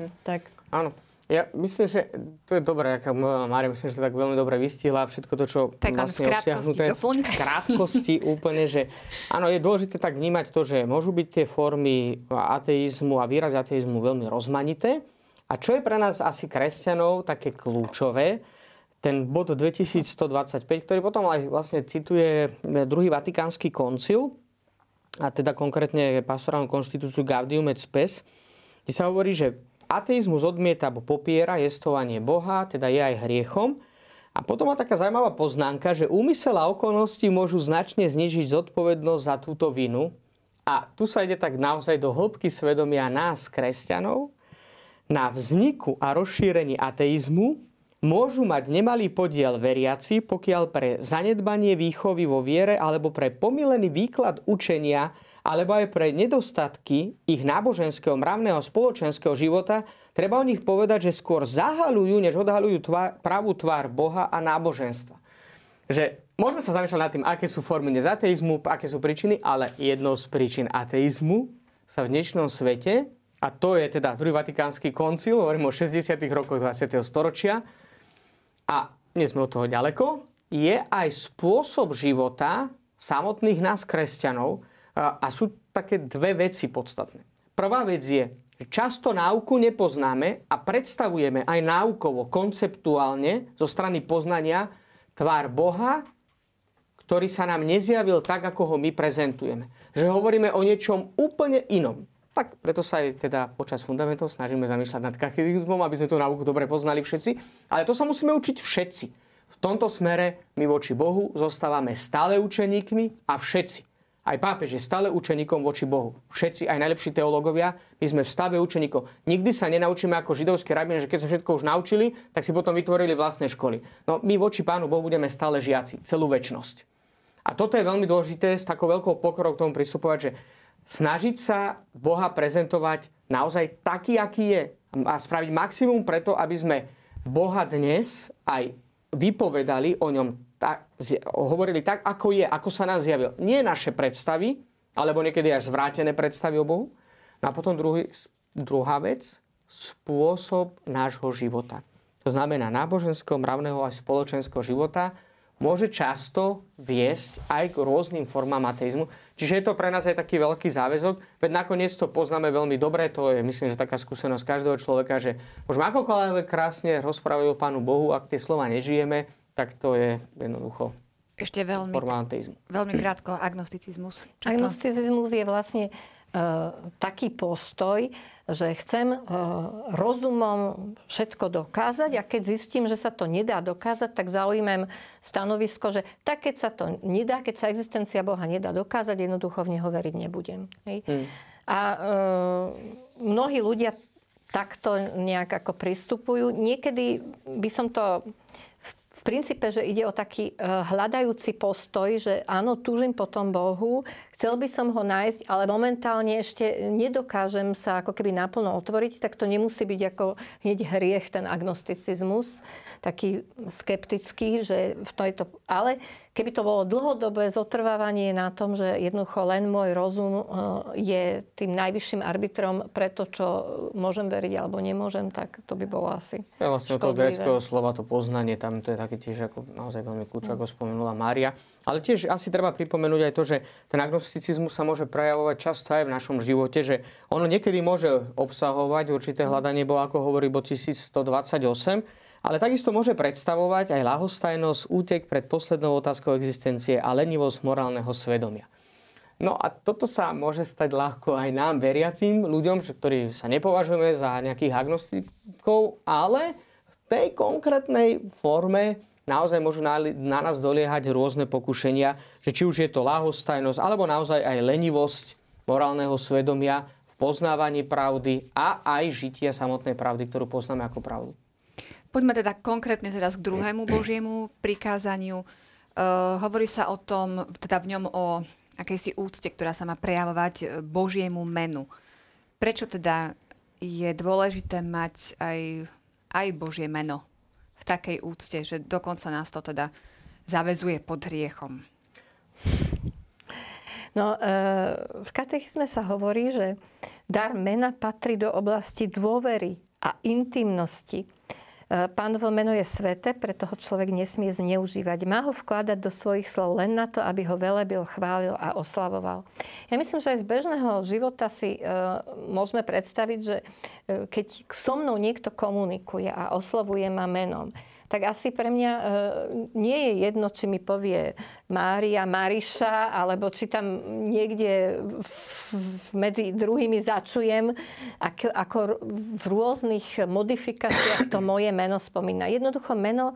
Hm. Tak. Áno. Ja myslím, že to je dobré, aká Mária, myslím, že to tak veľmi dobre vystihla všetko to, čo tak vlastne obsiahnuté v krátkosti úplne, že áno, je dôležité tak vnímať to, že môžu byť tie formy ateizmu a výraz ateizmu veľmi rozmanité. A čo je pre nás asi kresťanov také kľúčové, ten bod 2125, ktorý potom aj vlastne cituje druhý vatikánsky koncil, a teda konkrétne pastorálnu konštitúciu Gaudium et Spes, kde sa hovorí, že ateizmus odmieta alebo popiera jestovanie Boha, teda je aj hriechom. A potom má taká zaujímavá poznámka, že úmysel a okolnosti môžu značne znižiť zodpovednosť za túto vinu. A tu sa ide tak naozaj do hĺbky svedomia nás, kresťanov. Na vzniku a rozšírení ateizmu môžu mať nemalý podiel veriaci, pokiaľ pre zanedbanie výchovy vo viere alebo pre pomilený výklad učenia alebo aj pre nedostatky ich náboženského, mravného, spoločenského života, treba o nich povedať, že skôr zahalujú, než odhalujú tvár, pravú tvár Boha a náboženstva. Že môžeme sa zamýšľať nad tým, aké sú formy nezateizmu, aké sú príčiny, ale jednou z príčin ateizmu sa v dnešnom svete, a to je teda druhý vatikánsky koncil, hovorím o 60. rokoch 20. storočia, a nie sme od toho ďaleko, je aj spôsob života samotných nás, kresťanov, a sú také dve veci podstatné. Prvá vec je, že často náuku nepoznáme a predstavujeme aj náukovo, konceptuálne zo strany poznania tvár Boha, ktorý sa nám nezjavil tak, ako ho my prezentujeme. Že hovoríme o niečom úplne inom. Tak preto sa aj teda počas fundamentov snažíme zamýšľať nad kachizmom, aby sme tú náuku dobre poznali všetci. Ale to sa musíme učiť všetci. V tomto smere my voči Bohu zostávame stále učeníkmi a všetci. Aj pápež je stále učeníkom voči Bohu. Všetci, aj najlepší teológovia, my sme v stave učeníkov. Nikdy sa nenaučíme ako židovský rabín, že keď sa všetko už naučili, tak si potom vytvorili vlastné školy. No my voči Pánu Bohu budeme stále žiaci, celú väčnosť. A toto je veľmi dôležité s takou veľkou pokorou k tomu pristupovať, že snažiť sa Boha prezentovať naozaj taký, aký je a spraviť maximum preto, aby sme Boha dnes aj vypovedali o ňom tak, hovorili tak, ako je, ako sa nám zjavil. Nie naše predstavy, alebo niekedy až zvrátené predstavy o Bohu. No a potom druhý, druhá vec, spôsob nášho života. To znamená náboženského, mravného aj spoločenského života môže často viesť aj k rôznym formám ateizmu. Čiže je to pre nás aj taký veľký záväzok, veď nakoniec to poznáme veľmi dobre, to je myslím, že taká skúsenosť každého človeka, že môžeme akokoľvek krásne rozprávať o Pánu Bohu, ak tie slova nežijeme, tak to je jednoducho ešte veľmi, veľmi krátko, agnosticizmus. Čo agnosticizmus to? je vlastne uh, taký postoj, že chcem uh, rozumom všetko dokázať a keď zistím, že sa to nedá dokázať, tak zaujímam stanovisko, že tak keď sa to nedá, keď sa existencia Boha nedá dokázať, jednoducho v Neho veriť nebudem. Hej? Hmm. A uh, mnohí ľudia takto nejak ako pristupujú. Niekedy by som to princípe, že ide o taký e, hľadajúci postoj, že áno, túžim po tom Bohu, chcel by som ho nájsť, ale momentálne ešte nedokážem sa ako keby naplno otvoriť, tak to nemusí byť ako hneď hriech, ten agnosticizmus, taký skeptický, že v tejto... Ale keby to bolo dlhodobé zotrvávanie na tom, že jednoducho len môj rozum e, je tým najvyšším arbitrom pre to, čo môžem veriť alebo nemôžem, tak to by bolo asi Ja vlastne toho greckého slova, to poznanie, tam to je také tiež ako naozaj veľmi kľúč, ako spomenula Mária. Ale tiež asi treba pripomenúť aj to, že ten agnosticizmus sa môže prejavovať často aj v našom živote, že ono niekedy môže obsahovať určité hľadanie, bo ako hovorí bod 1128, ale takisto môže predstavovať aj lahostajnosť, útek pred poslednou otázkou existencie a lenivosť morálneho svedomia. No a toto sa môže stať ľahko aj nám, veriacím ľuďom, ktorí sa nepovažujeme za nejakých agnostikov, ale v tej konkrétnej forme naozaj môžu na, na nás doliehať rôzne pokušenia, že či už je to lahostajnosť, alebo naozaj aj lenivosť morálneho svedomia v poznávaní pravdy a aj žitia samotnej pravdy, ktorú poznáme ako pravdu. Poďme teda konkrétne teraz k druhému Božiemu prikázaniu. Uh, hovorí sa o tom, teda v ňom o akejsi úcte, ktorá sa má prejavovať e, Božiemu menu. Prečo teda je dôležité mať aj, aj Božie meno v takej úcte, že dokonca nás to teda zavezuje pod hriechom? No, e, v katechizme sa hovorí, že dar mena patrí do oblasti dôvery a intimnosti. Pánovo meno je sveté, preto ho človek nesmie zneužívať. Má ho vkladať do svojich slov len na to, aby ho velebil, chválil a oslavoval. Ja myslím, že aj z bežného života si e, môžeme predstaviť, že e, keď so mnou niekto komunikuje a oslovuje ma menom, tak asi pre mňa e, nie je jedno, či mi povie Mária, Mariša, alebo či tam niekde v, v, medzi druhými začujem, ako, ako v rôznych modifikáciách to moje meno spomína. Jednoducho meno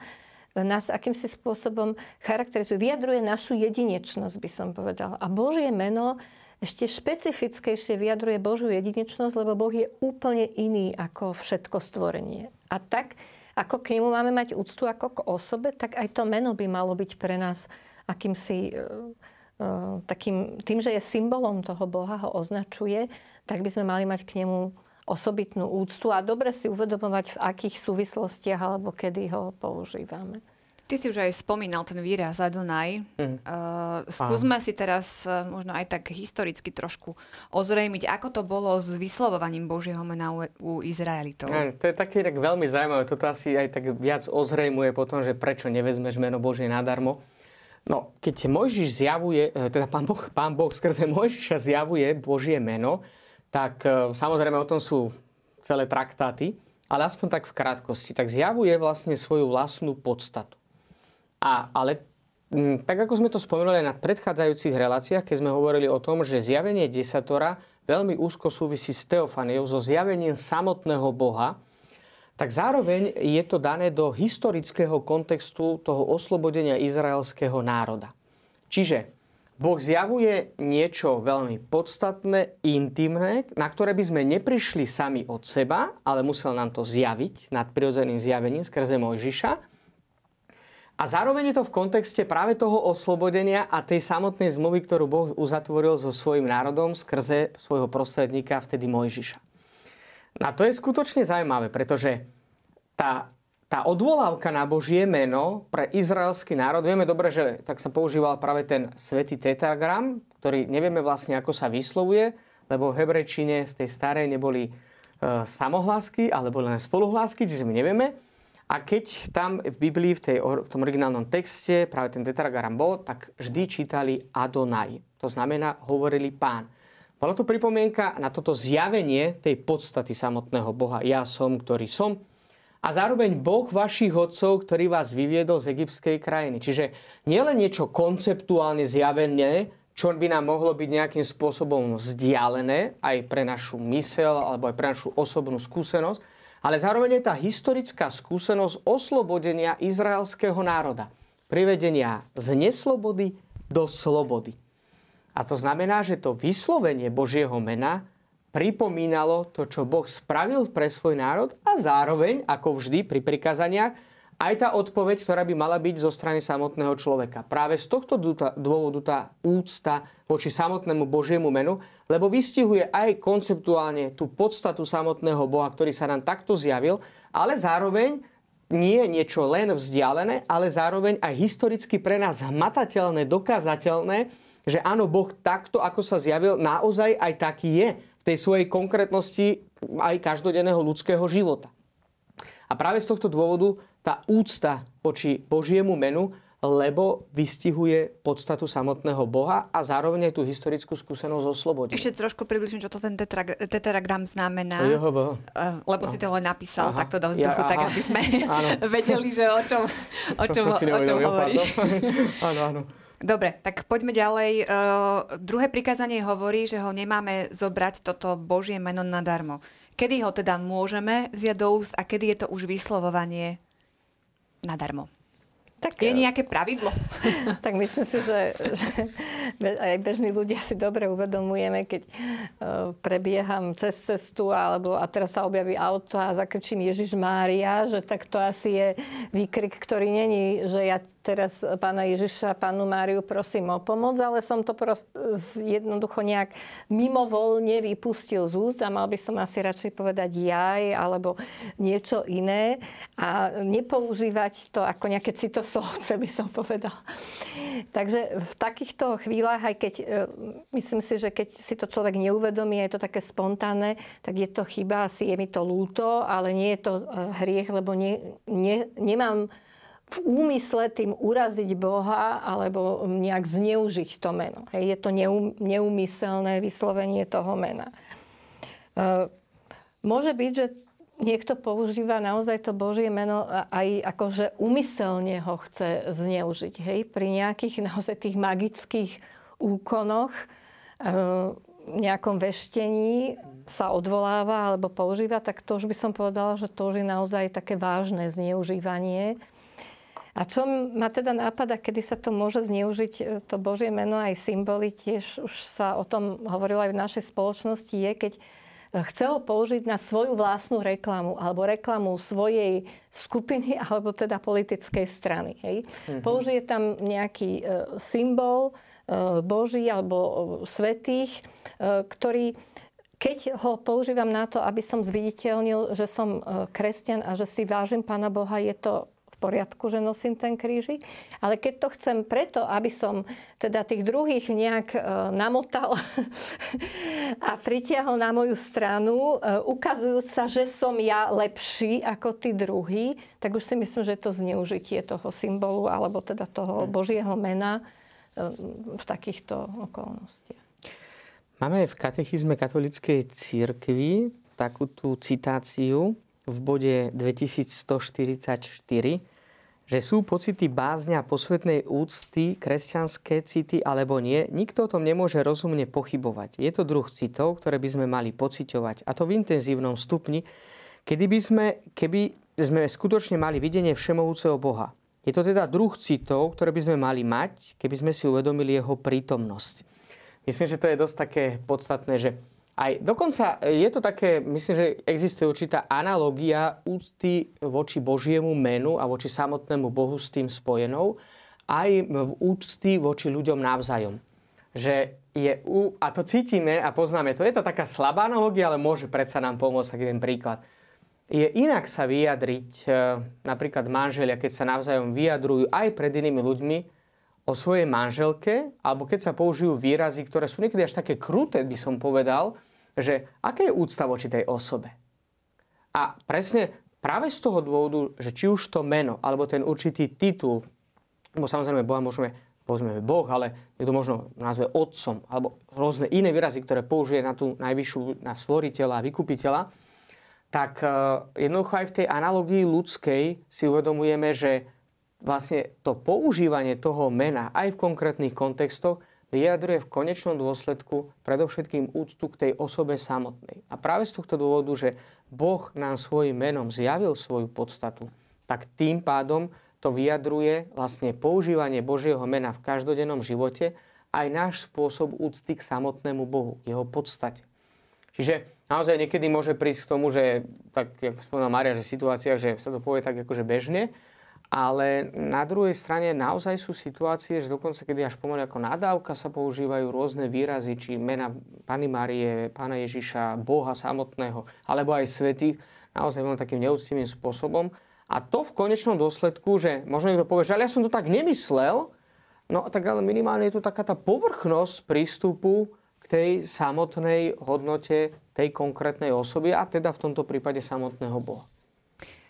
nás akýmsi spôsobom charakterizuje, vyjadruje našu jedinečnosť, by som povedala. A Božie meno ešte špecifickejšie vyjadruje Božiu jedinečnosť, lebo Boh je úplne iný ako všetko stvorenie. A tak ako k nemu máme mať úctu ako k osobe, tak aj to meno by malo byť pre nás akýmsi uh, takým, tým, že je symbolom toho Boha, ho označuje, tak by sme mali mať k nemu osobitnú úctu a dobre si uvedomovať, v akých súvislostiach alebo kedy ho používame. Ty si už aj spomínal ten výraz Adonai. Mm. Uh, skúsme Aha. si teraz uh, možno aj tak historicky trošku ozrejmiť, ako to bolo s vyslovovaním Božieho mena u, u Izraelitov. Ja, to je taký tak veľmi zaujímavé. Toto asi aj tak viac ozrejmuje potom, že prečo nevezmeš meno Božie nadarmo. No, keď Mojžiš zjavuje, e, teda pán Boh, pán boh skrze Mojžiša zjavuje Božie meno, tak uh, samozrejme o tom sú celé traktáty, ale aspoň tak v krátkosti. Tak zjavuje vlastne svoju vlastnú podstatu. A, ale m, mm, tak ako sme to spomenuli na predchádzajúcich reláciách, keď sme hovorili o tom, že zjavenie desatora veľmi úzko súvisí s teofaniou, so zjavením samotného Boha, tak zároveň je to dané do historického kontextu toho oslobodenia izraelského národa. Čiže Boh zjavuje niečo veľmi podstatné, intimné, na ktoré by sme neprišli sami od seba, ale musel nám to zjaviť nad prirodzeným zjavením skrze Mojžiša. A zároveň je to v kontexte práve toho oslobodenia a tej samotnej zmluvy, ktorú Boh uzatvoril so svojím národom skrze svojho prostredníka, vtedy Mojžiša. A to je skutočne zaujímavé, pretože tá, tá odvolávka na Božie meno pre izraelský národ, vieme dobre, že tak sa používal práve ten svetý tetragram, ktorý nevieme vlastne, ako sa vyslovuje, lebo v hebrečine z tej starej neboli e, samohlásky, alebo len spoluhlásky, čiže my nevieme. A keď tam v Biblii, v, tej, v tom originálnom texte práve ten tetragram bol, tak vždy čítali Adonai. To znamená, hovorili pán. Bola to pripomienka na toto zjavenie tej podstaty samotného Boha. Ja som, ktorý som. A zároveň Boh vašich otcov, ktorý vás vyviedol z egyptskej krajiny. Čiže nielen niečo konceptuálne zjavené, čo by nám mohlo byť nejakým spôsobom vzdialené aj pre našu mysel alebo aj pre našu osobnú skúsenosť, ale zároveň je tá historická skúsenosť oslobodenia izraelského národa. Privedenia z neslobody do slobody. A to znamená, že to vyslovenie Božieho mena pripomínalo to, čo Boh spravil pre svoj národ a zároveň, ako vždy pri prikazaniach, aj tá odpoveď, ktorá by mala byť zo strany samotného človeka. Práve z tohto dôvodu tá úcta voči samotnému Božiemu menu, lebo vystihuje aj konceptuálne tú podstatu samotného Boha, ktorý sa nám takto zjavil, ale zároveň nie je niečo len vzdialené, ale zároveň aj historicky pre nás hmatateľné, dokázateľné, že áno, Boh takto, ako sa zjavil, naozaj aj taký je v tej svojej konkrétnosti aj každodenného ľudského života. A práve z tohto dôvodu tá úcta voči Božiemu menu, lebo vystihuje podstatu samotného Boha a zároveň aj tú historickú skúsenosť o slobode. Ešte trošku približím, čo to ten tetragram znamená. Jehovo. Uh, lebo si to len napísal aha. takto do vzduchu, ja, tak aby sme vedeli, že o čom, o čom, o čom hovoríš. áno, áno. Dobre, tak poďme ďalej. Uh, druhé prikázanie hovorí, že ho nemáme zobrať toto Božie meno nadarmo. Kedy ho teda môžeme vziať do úst a kedy je to už vyslovovanie nadarmo? Tak, je nejaké pravidlo? tak myslím si, že, že aj bežní ľudia si dobre uvedomujeme, keď uh, prebieham cez cestu alebo a teraz sa objaví auto a zakrčím Ježiš Mária, že tak to asi je výkrik, ktorý není, že ja teraz pána Ježiša, pánu Máriu prosím o pomoc, ale som to prost, jednoducho nejak mimovoľne vypustil z úst a mal by som asi radšej povedať jaj alebo niečo iné a nepoužívať to ako nejaké citoslovce, by som povedala. Takže v takýchto chvíľach, aj keď e, myslím si, že keď si to človek neuvedomí, je to také spontánne, tak je to chyba, asi je mi to lúto, ale nie je to e, hriech, lebo nie, nie, nemám v úmysle tým uraziť Boha alebo nejak zneužiť to meno. Je to neumyselné vyslovenie toho mena. E, môže byť, že niekto používa naozaj to Božie meno aj akože umyselne ho chce zneužiť. Hej? Pri nejakých naozaj tých magických úkonoch, e, nejakom veštení sa odvoláva alebo používa, tak to už by som povedala, že to už je naozaj také vážne zneužívanie a čo ma teda nápada, kedy sa to môže zneužiť, e, to Božie meno aj symboly, tiež už sa o tom hovorilo aj v našej spoločnosti, je, keď chce ho použiť na svoju vlastnú reklamu alebo reklamu svojej skupiny alebo teda politickej strany. Hej. Mm-hmm. Použije tam nejaký e, symbol e, Boží alebo e, svetých, ktorý keď ho používam na to, aby som zviditeľnil, že som kresťan a že si vážim Pána Boha, je to poriadku, že nosím ten krížik. Ale keď to chcem preto, aby som teda tých druhých nejak e, namotal a pritiahol na moju stranu, e, ukazujúc sa, že som ja lepší ako tí druhí, tak už si myslím, že to zneužitie toho symbolu alebo teda toho hm. Božieho mena e, v takýchto okolnostiach. Máme v katechizme katolíckej církvy takú tú citáciu, v bode 2144, že sú pocity bázňa posvetnej úcty, kresťanské city alebo nie, nikto o tom nemôže rozumne pochybovať. Je to druh citov, ktoré by sme mali pociťovať. A to v intenzívnom stupni, kedy by sme, keby sme skutočne mali videnie všemovúceho Boha. Je to teda druh citov, ktoré by sme mali mať, keby sme si uvedomili jeho prítomnosť. Myslím, že to je dosť také podstatné, že aj dokonca je to také, myslím, že existuje určitá analogia úcty voči Božiemu menu a voči samotnému Bohu s tým spojenou, aj v úcty voči ľuďom navzájom. Že je, a to cítime a poznáme to. Je to taká slabá analogia, ale môže predsa nám pomôcť taký ten príklad. Je inak sa vyjadriť e, napríklad manželia, keď sa navzájom vyjadrujú aj pred inými ľuďmi o svojej manželke, alebo keď sa použijú výrazy, ktoré sú niekedy až také kruté, by som povedal, že aké je úcta voči tej osobe. A presne práve z toho dôvodu, že či už to meno, alebo ten určitý titul, lebo samozrejme Boha môžeme, povedzme Boh, ale niekto možno nazve otcom, alebo rôzne iné výrazy, ktoré použije na tú najvyššiu, na stvoriteľa vykupiteľa, tak e, jednoducho aj v tej analogii ľudskej si uvedomujeme, že vlastne to používanie toho mena aj v konkrétnych kontextoch vyjadruje v konečnom dôsledku predovšetkým úctu k tej osobe samotnej. A práve z tohto dôvodu, že Boh nám svojim menom zjavil svoju podstatu, tak tým pádom to vyjadruje vlastne používanie Božieho mena v každodennom živote aj náš spôsob úcty k samotnému Bohu, jeho podstate. Čiže naozaj niekedy môže prísť k tomu, že, tak ako spomínala Maria, že situácia, že sa to povie tak akože bežne, ale na druhej strane naozaj sú situácie, že dokonca kedy až pomaly ako nadávka sa používajú rôzne výrazy, či mena Pany Marie, Pána Ježiša, Boha samotného, alebo aj svety, naozaj veľmi takým neúctivým spôsobom. A to v konečnom dôsledku, že možno niekto povie, že ale ja som to tak nemyslel, no tak ale minimálne je tu taká tá povrchnosť prístupu k tej samotnej hodnote tej konkrétnej osoby a teda v tomto prípade samotného Boha.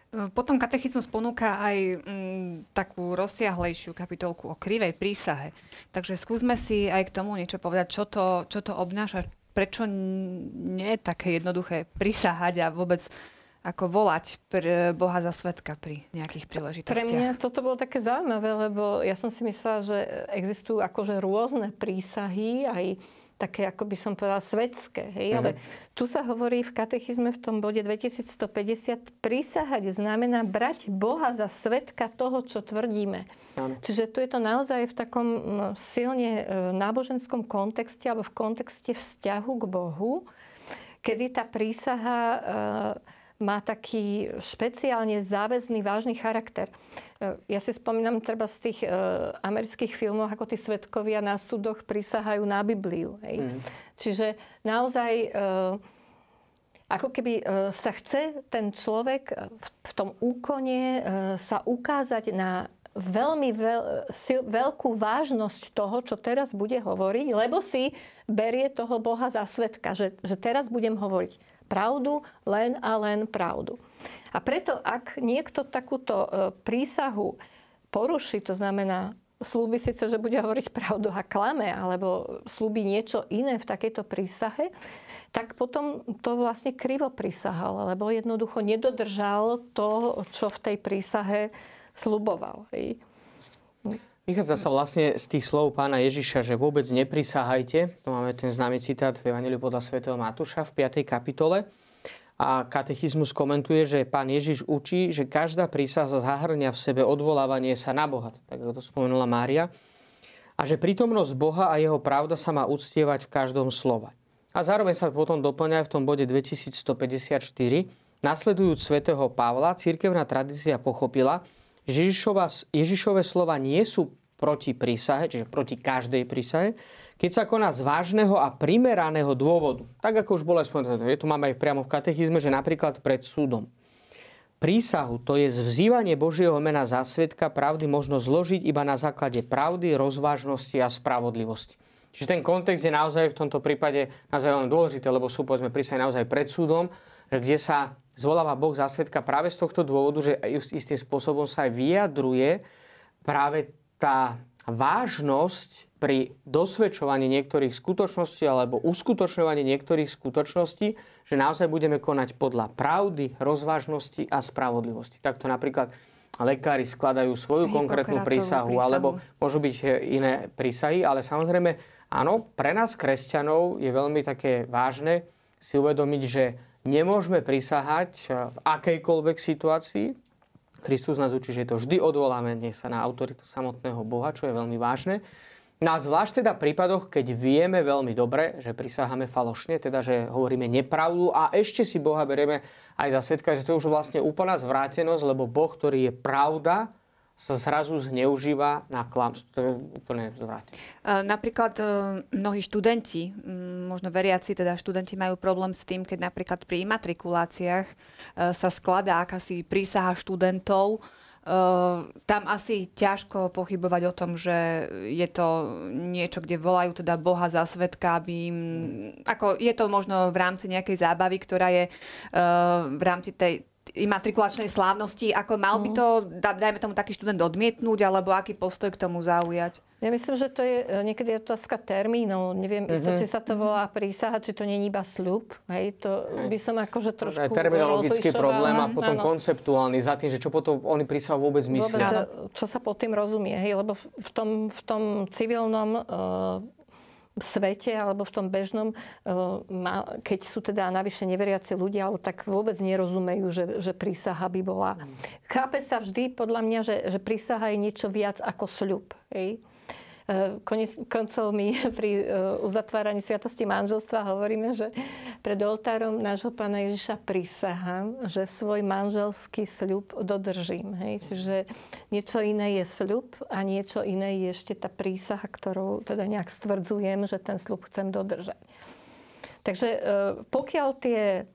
Potom katechizmus ponúka aj mm, takú rozsiahlejšiu kapitolku o krivej prísahe. Takže skúsme si aj k tomu niečo povedať, čo to, čo to obnáša, prečo nie je také jednoduché prisahať a vôbec ako volať pr- Boha za svetka pri nejakých príležitostiach. Pre mňa toto bolo také zaujímavé, lebo ja som si myslela, že existujú akože rôzne prísahy, aj také, ako by som povedala, svetské. Hej? Mm-hmm. Ale tu sa hovorí v katechizme v tom bode 2150, prísahať znamená brať Boha za svetka toho, čo tvrdíme. Ano. Čiže tu je to naozaj v takom silne e, náboženskom kontexte alebo v kontexte vzťahu k Bohu, kedy tá prísaha e, má taký špeciálne záväzný, vážny charakter. E, ja si spomínam treba z tých e, amerických filmov, ako tí svetkovia na súdoch prisahajú na Bibliu. Hej. Mm. Čiže naozaj e, ako keby sa chce ten človek v tom úkone sa ukázať na veľmi veľ, si, veľkú vážnosť toho, čo teraz bude hovoriť, lebo si berie toho Boha za svetka, že, že teraz budem hovoriť pravdu, len a len pravdu. A preto, ak niekto takúto e, prísahu poruší, to znamená, slúbi síce, že bude hovoriť pravdu a klame, alebo slúbi niečo iné v takejto prísahe, tak potom to vlastne krivo prisahal, lebo jednoducho nedodržal to, čo v tej prísahe sluboval. Vychádza sa vlastne z tých slov pána Ježiša, že vôbec neprisahajte. Máme ten známy citát v Evangeliu podľa svätého Matúša v 5. kapitole. A katechizmus komentuje, že pán Ježiš učí, že každá prísaha zahrňa v sebe odvolávanie sa na Boha, tak ako to spomenula Mária. A že prítomnosť Boha a jeho pravda sa má uctievať v každom slove. A zároveň sa potom doplňa v tom bode 2154. Nasledujúc svätého Pavla, církevná tradícia pochopila, Ježišova, Ježišové slova nie sú proti prísahe, čiže proti každej prísahe, keď sa koná z vážneho a primeraného dôvodu. Tak ako už bolo spomenuté, tu máme aj priamo v katechizme, že napríklad pred súdom. Prísahu, to je vzývanie Božieho mena za svetka pravdy možno zložiť iba na základe pravdy, rozvážnosti a spravodlivosti. Čiže ten kontext je naozaj v tomto prípade naozaj veľmi dôležité, lebo sú povedzme prísahy naozaj pred súdom, kde sa zvoláva Boh za svetka práve z tohto dôvodu, že istým spôsobom sa aj vyjadruje práve tá vážnosť pri dosvedčovaní niektorých skutočností alebo uskutočňovaní niektorých skutočností, že naozaj budeme konať podľa pravdy, rozvážnosti a spravodlivosti. Takto napríklad lekári skladajú svoju konkrétnu prísahu, prísahu, alebo môžu byť e, iné prísahy, ale samozrejme, áno, pre nás kresťanov je veľmi také vážne si uvedomiť, že nemôžeme prisahať e, v akejkoľvek situácii, Kristus nás učí, že je to vždy odvolávanie sa na autoritu samotného Boha, čo je veľmi vážne. Na no zvlášť teda prípadoch, keď vieme veľmi dobre, že prisáhame falošne, teda že hovoríme nepravdu a ešte si Boha berieme aj za svetka, že to už vlastne úplná zvrátenosť, lebo Boh, ktorý je pravda, sa zrazu zneužíva na klamstvo. To je úplne zvrátené. Napríklad e, mnohí študenti, možno veriaci, teda študenti majú problém s tým, keď napríklad pri matrikuláciách e, sa skladá akási prísaha študentov, e, tam asi ťažko pochybovať o tom, že je to niečo, kde volajú teda Boha za svetka, aby im, ako je to možno v rámci nejakej zábavy, ktorá je v rámci tej, imatrikulačnej slávnosti, ako mal by mhm. to, dajme tomu, taký študent odmietnúť, alebo aký postoj k tomu zaujať? Ja myslím, že to je e, niekedy otázka termínov. Neviem, mm-hmm. isto, či sa to volá prísaha, či to nie je iba sľub. Hej, to by som akože trošku Je terminologický problém a potom ano. konceptuálny za tým, že čo potom oni prísahu vôbec myslia. Vôbec, čo sa pod tým rozumie. Hej, lebo v tom, v tom civilnom uh, svete alebo v tom bežnom, eh, keď sú teda navyše neveriaci ľudia, tak vôbec nerozumejú, že, že prísaha by bola. Chápe sa vždy podľa mňa, že, že prísaha je niečo viac ako sľub. Hej? Eh, konec koncov my pri eh, uzatváraní sviatosti manželstva hovoríme, že pred oltárom nášho pána Ježiša prisahám, že svoj manželský sľub dodržím. Hej? Čiže niečo iné je sľub a niečo iné je ešte tá prísaha, ktorou teda nejak stvrdzujem, že ten sľub chcem dodržať. Takže eh, pokiaľ tie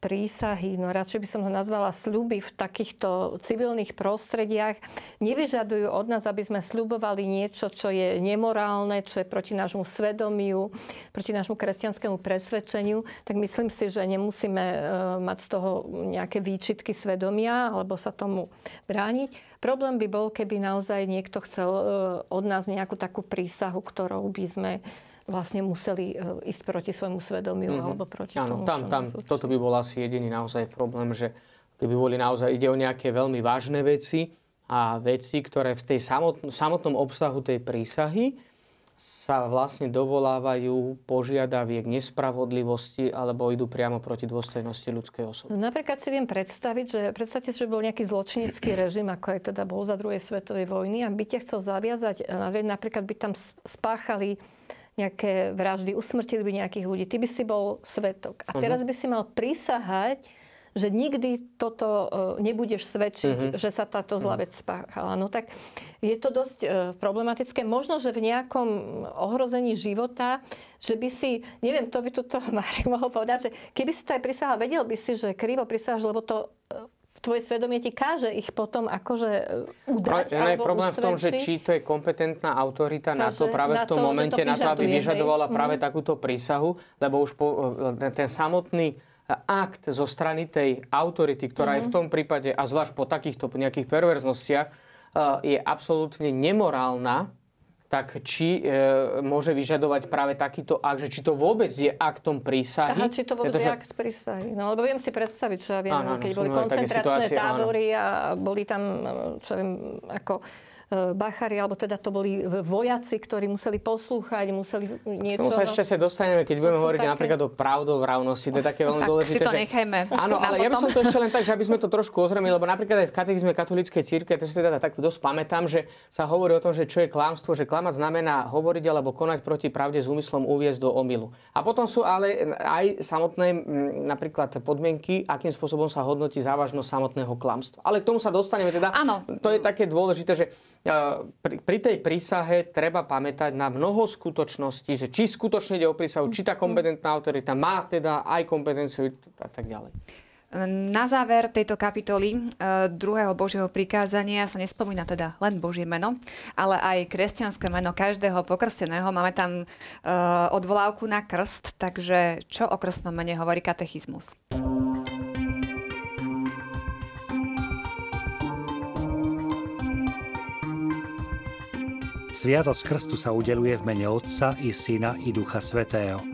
prísahy, no radšej by som ho nazvala sľuby v takýchto civilných prostrediach, nevyžadujú od nás, aby sme sľubovali niečo, čo je nemorálne, čo je proti nášmu svedomiu, proti nášmu kresťanskému presvedčeniu, tak myslím si, že nemusíme e, mať z toho nejaké výčitky svedomia alebo sa tomu brániť. Problém by bol, keby naozaj niekto chcel e, od nás nejakú takú prísahu, ktorou by sme vlastne museli e, ísť proti svojmu svedomiu mm-hmm. alebo proti Áno, tomu, tam, tam, toto by bol asi jediný naozaj problém, že keby boli naozaj, ide o nejaké veľmi vážne veci a veci, ktoré v tej samotn- samotnom obsahu tej prísahy sa vlastne dovolávajú požiadaviek nespravodlivosti alebo idú priamo proti dôstojnosti ľudskej osoby. No, napríklad si viem predstaviť, že predstavte si, že bol nejaký zločinecký režim, ako je teda bol za druhej svetovej vojny a by ťa chcel zaviazať, napríklad by tam spáchali nejaké vraždy, usmrtili by nejakých ľudí. Ty by si bol svetok. A teraz by si mal prisahať, že nikdy toto e, nebudeš svedčiť, uh-huh. že sa táto zlá vec spáchala. No tak je to dosť e, problematické. Možno, že v nejakom ohrození života, že by si, neviem, to by tuto Marek mohol povedať, že keby si to aj prisahal, vedel by si, že krivo prisaháš, lebo to e, tvoje svedomie ti káže ich potom akože udať Pro, alebo problém usvedči. v tom, že či to je kompetentná autorita na to práve na v tom to, momente, to na to, aby vyžadovala hej. práve mm. takúto prísahu, lebo už po, ten samotný akt zo strany tej autority, ktorá mm-hmm. je v mhm. tom prípade, a zvlášť po takýchto nejakých perverznostiach, je absolútne nemorálna, tak či e, môže vyžadovať práve takýto akt, že či to vôbec je aktom prísahy. Aha, či to vôbec pretože... je akt prísahy. No lebo viem si predstaviť, čo ja viem, áno, keď boli koncentračné tábory áno. a boli tam, čo viem, ako E, bachári, alebo teda to boli vojaci, ktorí museli poslúchať, museli niečo... Tomu sa ešte sa dostaneme, keď budeme hovoriť také... napríklad o pravdovravnosti. To je také veľmi tak dôležité. si to že... nechajme. Áno, ale ja by som to ešte len tak, že aby sme to trošku ozremili, lebo napríklad aj v katechizme katolíckej církve, to si teda tak dosť pamätám, že sa hovorí o tom, že čo je klamstvo, že klamať znamená hovoriť alebo konať proti pravde s úmyslom uviezť do omilu. A potom sú ale aj samotné napríklad podmienky, akým spôsobom sa hodnotí závažnosť samotného klamstva. Ale k tomu sa dostaneme teda. Áno. To je také dôležité, že pri, pri tej prísahe treba pamätať na mnoho skutočností, že či skutočne ide o prísahu, či tá kompetentná autorita má teda aj kompetenciu a tak ďalej. Na záver tejto kapitoly e, druhého Božieho prikázania sa nespomína teda len Božie meno, ale aj kresťanské meno každého pokrsteného. Máme tam e, odvolávku na krst, takže čo o krstnom mene hovorí katechizmus? Sviatosť krstu sa udeluje v mene Otca i Syna i Ducha Svetého.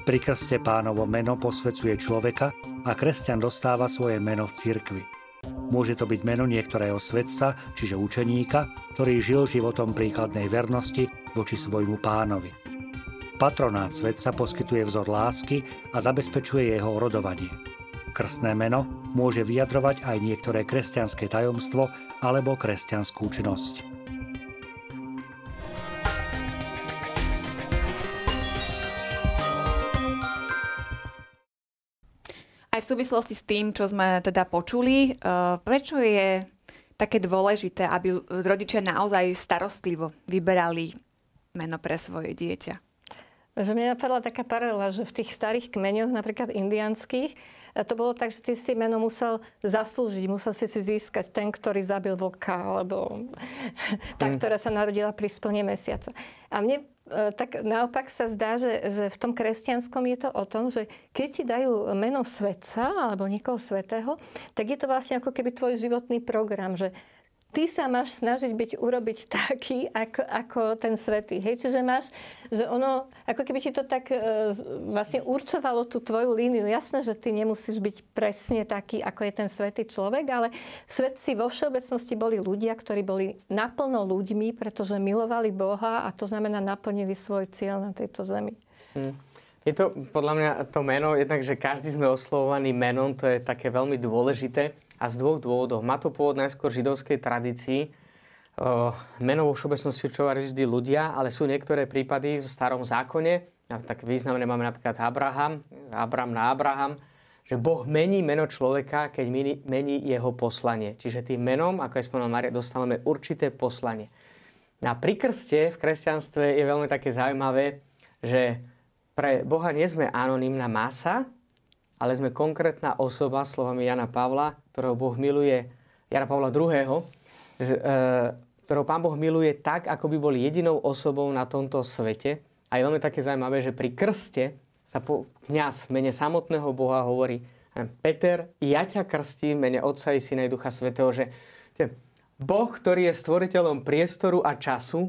Pri krste pánovo meno posvecuje človeka a kresťan dostáva svoje meno v cirkvi. Môže to byť meno niektorého svetca, čiže učeníka, ktorý žil životom príkladnej vernosti voči svojmu pánovi. Patronát svetca poskytuje vzor lásky a zabezpečuje jeho rodovanie. Krstné meno môže vyjadrovať aj niektoré kresťanské tajomstvo alebo kresťanskú činnosť. Aj v súvislosti s tým, čo sme teda počuli, uh, prečo je také dôležité, aby rodičia naozaj starostlivo vyberali meno pre svoje dieťa? Že mne napadla taká paralela, že v tých starých kmeňoch, napríklad indianských, to bolo tak, že ty si meno musel zaslúžiť, musel si si získať ten, ktorý zabil vlka, alebo tá, mm. ktorá sa narodila pri splne mesiaca. A mne tak naopak sa zdá, že, že v tom kresťanskom je to o tom, že keď ti dajú meno svetca alebo niekoho svetého, tak je to vlastne ako keby tvoj životný program, že ty sa máš snažiť byť, urobiť taký, ako, ako ten svetý. Hej, čiže máš, že ono, ako keby ti to tak e, vlastne určovalo tú tvoju líniu. Jasné, že ty nemusíš byť presne taký, ako je ten svetý človek, ale svetci vo všeobecnosti boli ľudia, ktorí boli naplno ľuďmi, pretože milovali Boha a to znamená naplnili svoj cieľ na tejto zemi. Hmm. Je to podľa mňa to meno, jednak, že každý sme oslovovaní menom, to je také veľmi dôležité. A z dvoch dôvodov. Má to pôvod najskôr židovskej tradícii. Meno vo všeobecnosti určovali vždy ľudia, ale sú niektoré prípady v starom zákone, tak významne máme napríklad Abraham, Abram na Abraham, že Boh mení meno človeka, keď mení jeho poslanie. Čiže tým menom, ako je spomenul Maria, dostávame určité poslanie. Na prikrste v kresťanstve je veľmi také zaujímavé, že pre Boha nie sme anonimná masa, ale sme konkrétna osoba, slovami Jana Pavla, ktorého Boh miluje, Jana Pavla II., e, ktorého Pán Boh miluje tak, ako by bol jedinou osobou na tomto svete. A je veľmi také zaujímavé, že pri krste sa po, kniaz mene samotného Boha hovorí Peter, ja ťa krstím mene Otca i Syna i Ducha Svetého, že Boh, ktorý je stvoriteľom priestoru a času,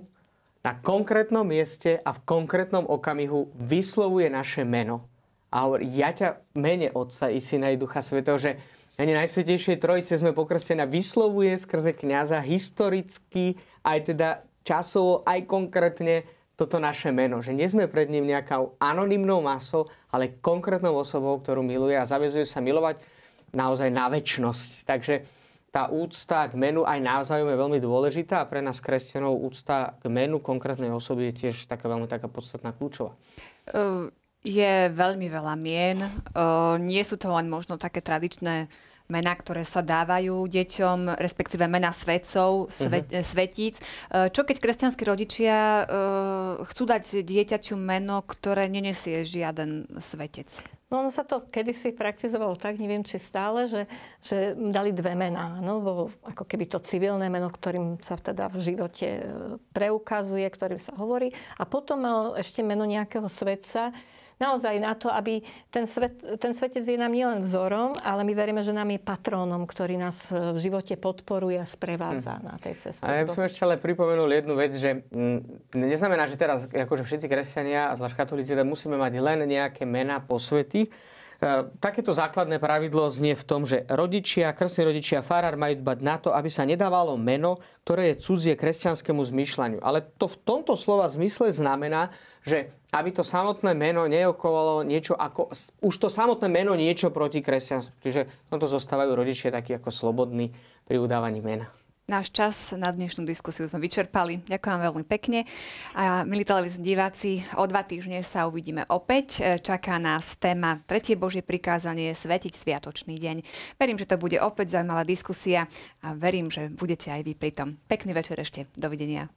na konkrétnom mieste a v konkrétnom okamihu vyslovuje naše meno a hovorí, ja ťa mene Otca i Syna i Ducha Svetého, že ani Najsvetejšej Trojice sme pokrstená vyslovuje skrze kniaza historicky, aj teda časovo, aj konkrétne to toto naše meno. Že nie sme pred ním nejakou anonymnou masou, ale konkrétnou osobou, ktorú miluje a zavezuje sa milovať naozaj na väčnosť. Takže tá úcta k menu aj navzájom je veľmi dôležitá a pre nás kresťanov úcta k menu konkrétnej osoby je tiež taká veľmi taká podstatná kľúčová. Uh, je veľmi veľa mien. Uh, nie sú to len možno také tradičné mená, ktoré sa dávajú deťom, respektíve mená svetcov, svet, uh-huh. svetíc. Čo keď kresťanskí rodičia uh, chcú dať dieťaťu meno, ktoré nenesie žiaden svetec? No ono sa to kedysi praktizovalo tak, neviem či stále, že, že dali dve mená. No, bo ako keby to civilné meno, ktorým sa teda v živote e, preukazuje, ktorým sa hovorí. A potom mal ešte meno nejakého svetca, naozaj na to, aby ten, svet, ten svetec je nám nielen vzorom, ale my veríme, že nám je patrónom, ktorý nás v živote podporuje a sprevádza hm. na tej ceste. A ja by som ešte ale pripomenul jednu vec, že mm, neznamená, že teraz akože všetci kresťania a zvlášť katolíci musíme mať len nejaké mená posvety, E, takéto základné pravidlo znie v tom, že rodičia, krstní rodičia, farár majú dbať na to, aby sa nedávalo meno, ktoré je cudzie kresťanskému zmýšľaniu. Ale to v tomto slova zmysle znamená, že aby to samotné meno neokovalo niečo ako... Už to samotné meno niečo proti kresťanstvu. Čiže v tomto zostávajú rodičia takí ako slobodní pri udávaní mena. Náš čas na dnešnú diskusiu sme vyčerpali. Ďakujem veľmi pekne. A milí televízni diváci, o dva týždne sa uvidíme opäť. Čaká nás téma Tretie Božie prikázanie Svetiť Sviatočný deň. Verím, že to bude opäť zaujímavá diskusia a verím, že budete aj vy pri tom. Pekný večer ešte. Dovidenia.